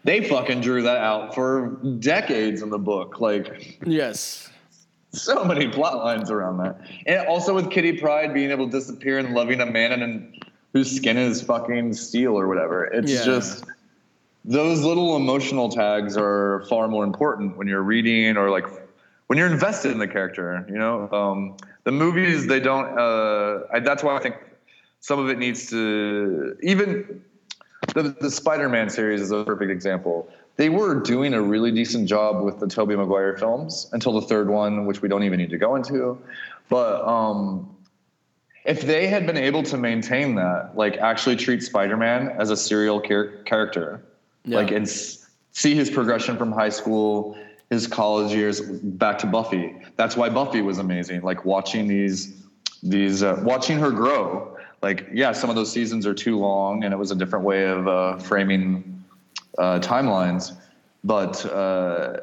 They fucking drew that out for decades in the book. Like yes. so many plot lines around that. And also with Kitty Pryde being able to disappear and loving a man and whose skin is fucking steel or whatever. It's Yeah. just those little emotional tags are far more important when you're reading or like when you're invested in the character. You know, um, the movies they don't. Uh, I, that's why I think some of it needs to even the, the Spider-Man series is a perfect example. They were doing a really decent job with the Tobey Maguire films until the third one, which we don't even need to go into. But um, if they had been able to maintain that, like actually treat Spider-Man as a serial char- character, Yeah. like and s- see his progression from high school, his college years back to Buffy. That's why Buffy was amazing. Like watching these these uh, watching her grow. Like yeah, some of those seasons are too long, and it was a different way of uh, framing uh, timelines. But uh,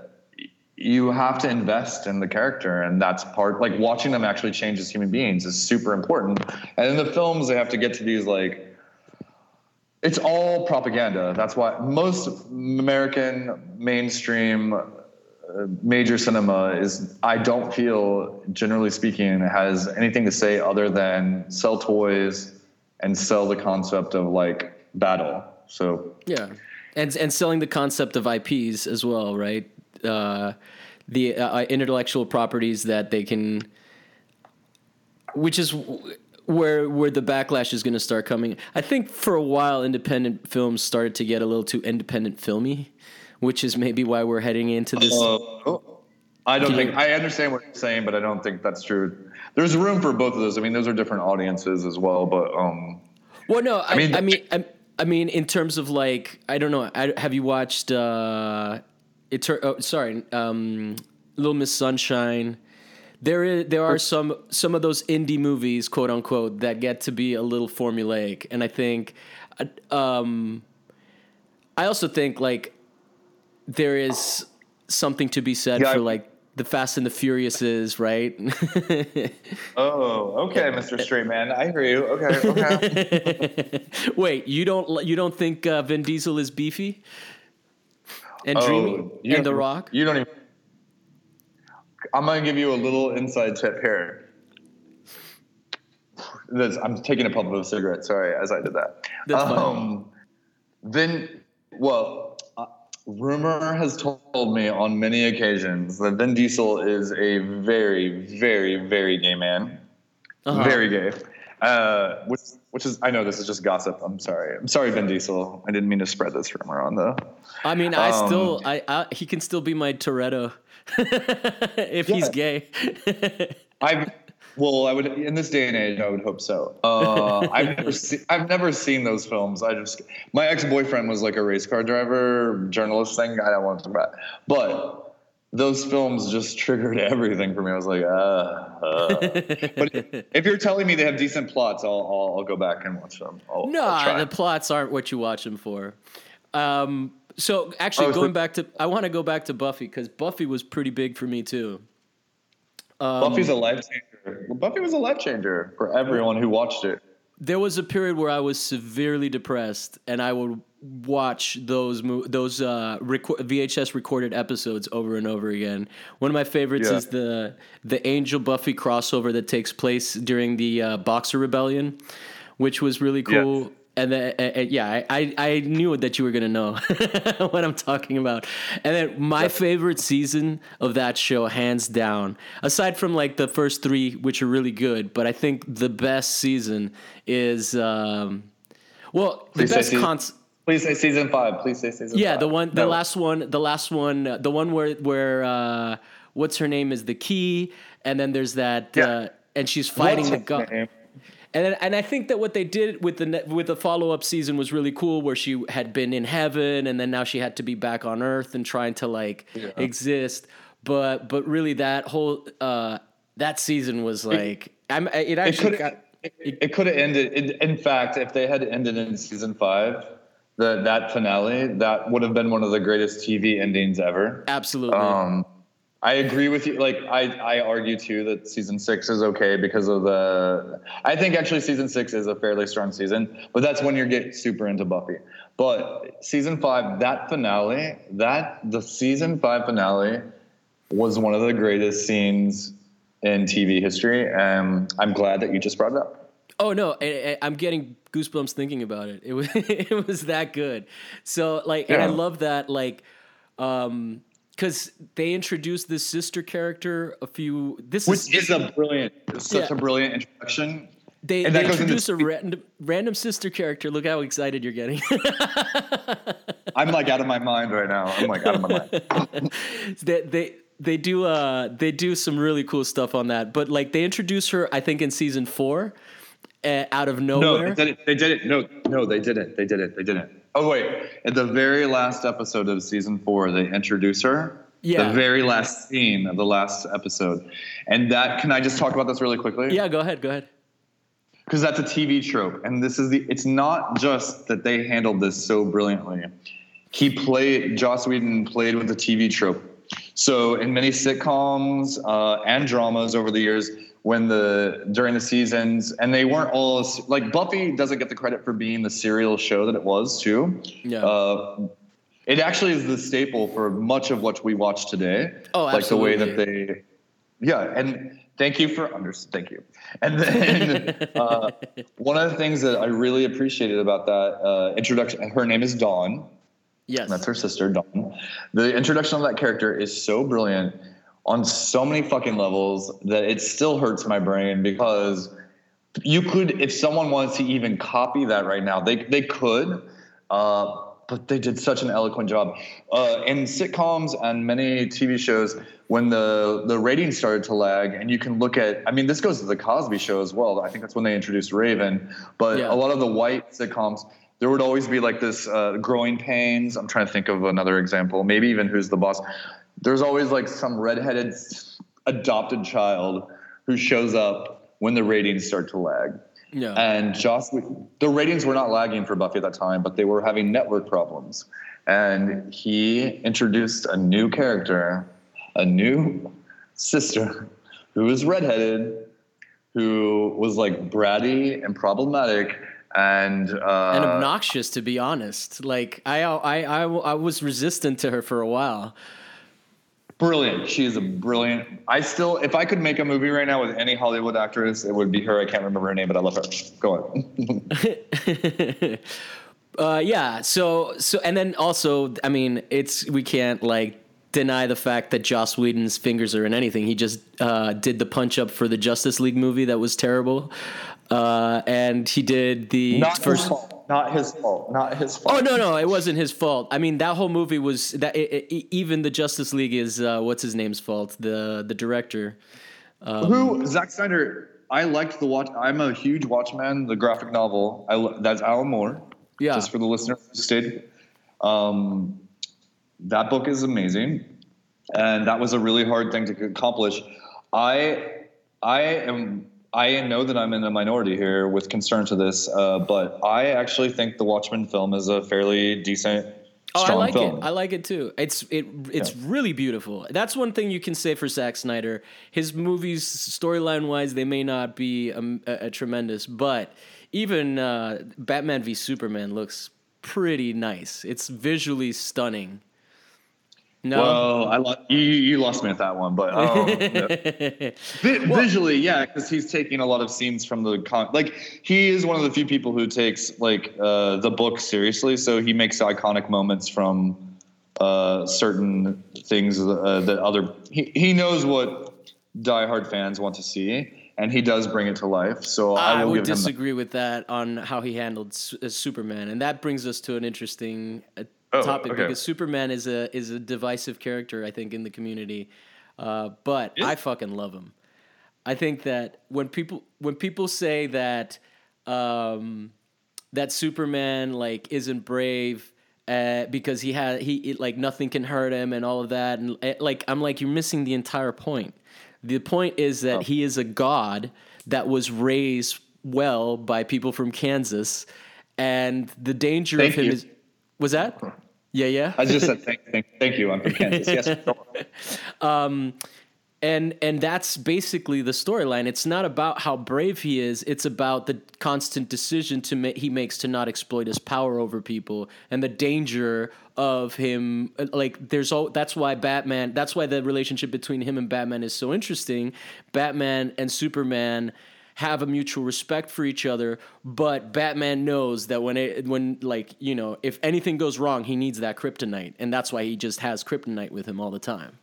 you have to invest in the character, and that's part. Like watching them actually change as human beings is super important. And in the films, they have to get to these like it's all propaganda. That's why most American mainstream major cinema is, I don't feel, generally speaking, has anything to say other than sell toys and sell the concept of like battle. So Yeah, and and selling the concept of IPs as well, right? Uh, the uh, intellectual properties that they can, which is where where the backlash is going to start coming. I think for a while, independent films started to get a little too independent filmy, which is maybe why we're heading into this. Uh, I don't think I understand what you're saying, but I don't think that's true. There's room for both of those. I mean, those are different audiences as well, but um, Well, no, I, I mean- mean, I, I mean, in terms of like, I don't know. I, have you watched? uh Eter- oh, sorry, um, Little Miss Sunshine. There is, there are some some of those indie movies, quote unquote, that get to be a little formulaic, and I think, uh, um, I also think like there is something to be said Yeah, I- for like the Fast and the Furious is, right? Oh, okay, Mr. Straight Man. I hear you. Okay, okay. Wait, you don't you don't think uh, Vin Diesel is beefy and Oh, dreamy and The Rock? You don't even. I'm gonna give you a little inside tip here. This, I'm taking a puff of a cigarette. Sorry, as I did that. That's fine. um, Vin, well, uh, rumor has told me on many occasions that Vin Diesel is a very, very, very gay man. Uh-huh. Very gay. Uh, which, which is, I know this is just gossip. I'm sorry. I'm sorry, Vin Diesel. I didn't mean to spread this rumor on the. I mean, I Um, still, I, I he can still be my Toretto if he's gay. I've well, I would in this day and age, I would hope so. Uh, I've never seen I've never seen those films. I just my ex boyfriend was like a race car driver, journalist thing. I don't want to talk about, it. but those films just triggered everything for me. I was like, uh, uh. but if you're telling me they have decent plots, I'll I'll, I'll go back and watch them. I'll, I'll the plots aren't what you watch them for. Um, so actually, Oh, so- going back to, I want to go back to Buffy because Buffy was pretty big for me too. Buffy's a life Buffy was a life changer for everyone who watched it. There was a period where I was severely depressed, and I would watch those those uh, VHS recorded episodes over and over again. One of my favorites Yeah. is the the Angel Buffy crossover that takes place during the uh, Boxer Rebellion, which was really cool. Yes. And then, uh, yeah, I, I knew that you were gonna know what I'm talking about. And then my favorite season of that show, hands down, aside from like the first three, which are really good, but I think the best season is, um, well, the Please say best season- Please say season five. Please say season Yeah, five. the one, the No. last one, the last one, uh, the one where where uh, what's her name is the key, and then there's that, Yeah. uh, and she's fighting What's the name? And and I think that what they did with the with the follow up season was really cool, where she had been in heaven, and then now she had to be back on Earth and trying to like exist. But but really, that whole uh, that season was like I'm, it It actually could got it, it could have ended. In, in fact, if they had ended in season five, the that finale that would have been one of the greatest TV endings ever. absolutely. Um, I agree with you. Like I, I argue too that season six is okay because of the. I think actually season six is a fairly strong season, but that's when you get super into Buffy. But season five, that finale, that the season five finale, was one of the greatest scenes in TV history, and I'm glad that you just brought it up. Oh no, I, I- I'm getting goosebumps thinking about it. It was it was that good. So like, and I love that like, um, because they introduced this sister character a few. This is Which is a brilliant, such Yeah. a brilliant introduction. they, they goes into introduce a random random sister character. Look how excited you're getting. I'm like out of my mind right now. I'm like out of my mind. they they they do uh they do some really cool stuff on that. But like they introduce her, I think in season four, uh, out of No, nowhere. they didn't. They didn't. No, no, they didn't. They didn't. They didn't. Oh wait! At the very last episode of season four, they introduce her. Yeah. The very last scene of the last episode, and that can I just talk about this really quickly? yeah, go ahead, go ahead. because that's a TV trope, and this is the. It's not just that they handled this so brilliantly. He played. Joss Whedon played with the TV trope. So in many sitcoms uh, and dramas over the years, when the during the seasons, and they weren't all like Buffy doesn't get the credit for being the serial show that it was too. Yeah. Uh, it actually is the staple for much of what we watch today. Oh, absolutely. Like the way that they yeah, and thank you for under thank you. And then uh, one of the things that I really appreciated about that uh, introduction, her name is Dawn. Yes. That's her sister, Dawn. The introduction of that character is so brilliant on so many fucking levels that it still hurts my brain because you could, if someone wants to even copy that right now, they they could. Uh, but they did such an eloquent job uh, in sitcoms and many TV shows. When the the ratings started to lag, and you can look at, I mean, this goes to the Cosby Show as well. I think that's when they introduced Raven. But Yeah. a lot of the white sitcoms, there would always be like this uh, growing pains. I'm trying to think of another example. Maybe even Who's the Boss. There's always like some redheaded adopted child who shows up when the ratings start to lag. yeah. And Joss, the ratings were not lagging for Buffy at that time, but they were having network problems. And he introduced a new character, a new sister, who was redheaded, who was like bratty and problematic, and uh, and obnoxious to be honest. Like I, I, I, I was resistant to her for a while. Brilliant. She is a brilliant. I still, if I could make a movie right now with any Hollywood actress, it would be her. I can't remember her name, but I love her. Go on. uh, yeah. So, so, and then also, I mean, it's we can't like deny the fact that Joss Whedon's fingers are in anything. He just uh, did the punch up for the Justice League movie that was terrible, uh, and he did the Not first. Not his fault. Not his fault. Oh no, no, it wasn't his fault. I mean, that whole movie was that. It, it, even the Justice League is uh, what's his name's fault. The the director. Who Zack Snyder? I liked the watch. I'm a huge Watchman, the graphic novel. I that's Alan Moore. Yeah. Just for the listeners who stayed. Um, that book is amazing, and that was a really hard thing to accomplish. I I am. I know that I'm in a minority here with concern to this, uh, but I actually think the Watchmen film is a fairly decent, Oh, I like film. it. I like it too. It's it it's really beautiful. That's one thing you can say for Zack Snyder. His movies, storyline wise, they may not be um, a, a tremendous, but even uh, Batman v Superman looks pretty nice. It's visually stunning. No, Well, I lo- you, you lost me at that one, but um, yeah. Vi- visually, yeah, because he's taking a lot of scenes from the con. Like he is one of the few people who takes like uh, the book seriously. So he makes iconic moments from uh, certain things uh, that other. He he knows what diehard fans want to see, and he does bring it to life. So I, I, will would him. That. disagree with that on how he handled S- Superman, and that brings us to an interesting uh, Oh, topic okay. because Superman is a is a divisive character, I think, in the community. Uh, but I fucking love him. I think that when people when people say that um, that Superman like isn't brave uh, because he had he it, like nothing can hurt him and all of that and uh, like I'm like you're missing the entire point. The point is Oh. that he is a god that was raised well by people from Kansas, and the danger Thank of him you. is was that yeah yeah I just said thank, thank, thank you. I'm from Kansas. Yes. on. Um, and and that's basically the storyline it's not about how brave he is it's about the constant decision to ma- he makes to not exploit his power over people and the danger of him like there's all that's why batman that's why the relationship between him and batman is so interesting batman and superman have a mutual respect for each other but batman knows that when it when like you know if anything goes wrong he needs that kryptonite and that's why he just has kryptonite with him all the time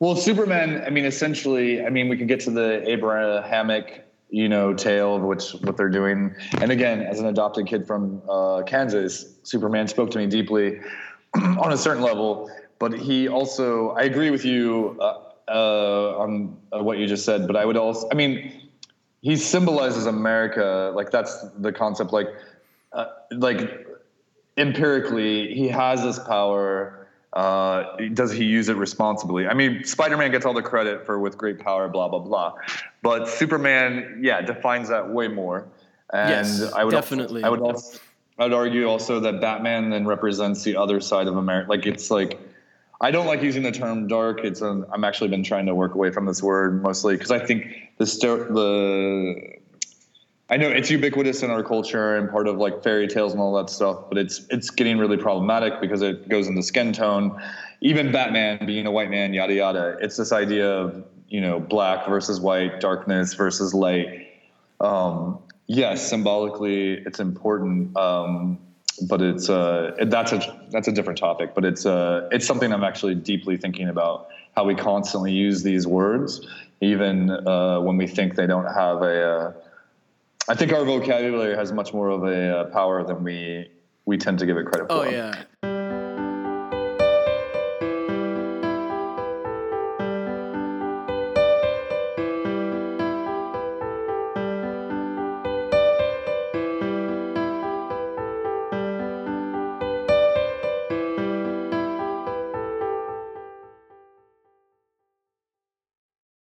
Well, Superman. I mean, essentially. I mean, we could get to the Abrahamic, you know, tale of which what they're doing. And again, as an adopted kid from uh, Kansas, Superman spoke to me deeply on a certain level. But he also, I agree with you uh, uh, on uh, what you just said. But I would also, I mean, he symbolizes America. Like that's the concept. Like, uh, like empirically, he has this power. Uh, does he use it responsibly? I mean, Spider-Man gets all the credit for with great power, blah blah blah, but Superman, yeah, defines that way more. And Yes, I would definitely. Also, I would also, I would argue also that Batman then represents the other side of America. Like it's like, I don't like using the term dark. It's an, I'm actually been trying to work away from this word mostly because I think the the I know it's ubiquitous in our culture and part of like fairy tales and all that stuff, but it's it's getting really problematic because it goes into skin tone. Even Batman being a white man, yada yada. It's this idea of you know black versus white, darkness versus light. Um, yes, symbolically it's important, um, but it's uh, that's a that's a different topic. But it's uh, it's something I'm actually deeply thinking about how we constantly use these words, even uh, when we think they don't have a. Uh, I think our vocabulary has much more of a uh, power than we we tend to give it credit for. Oh yeah.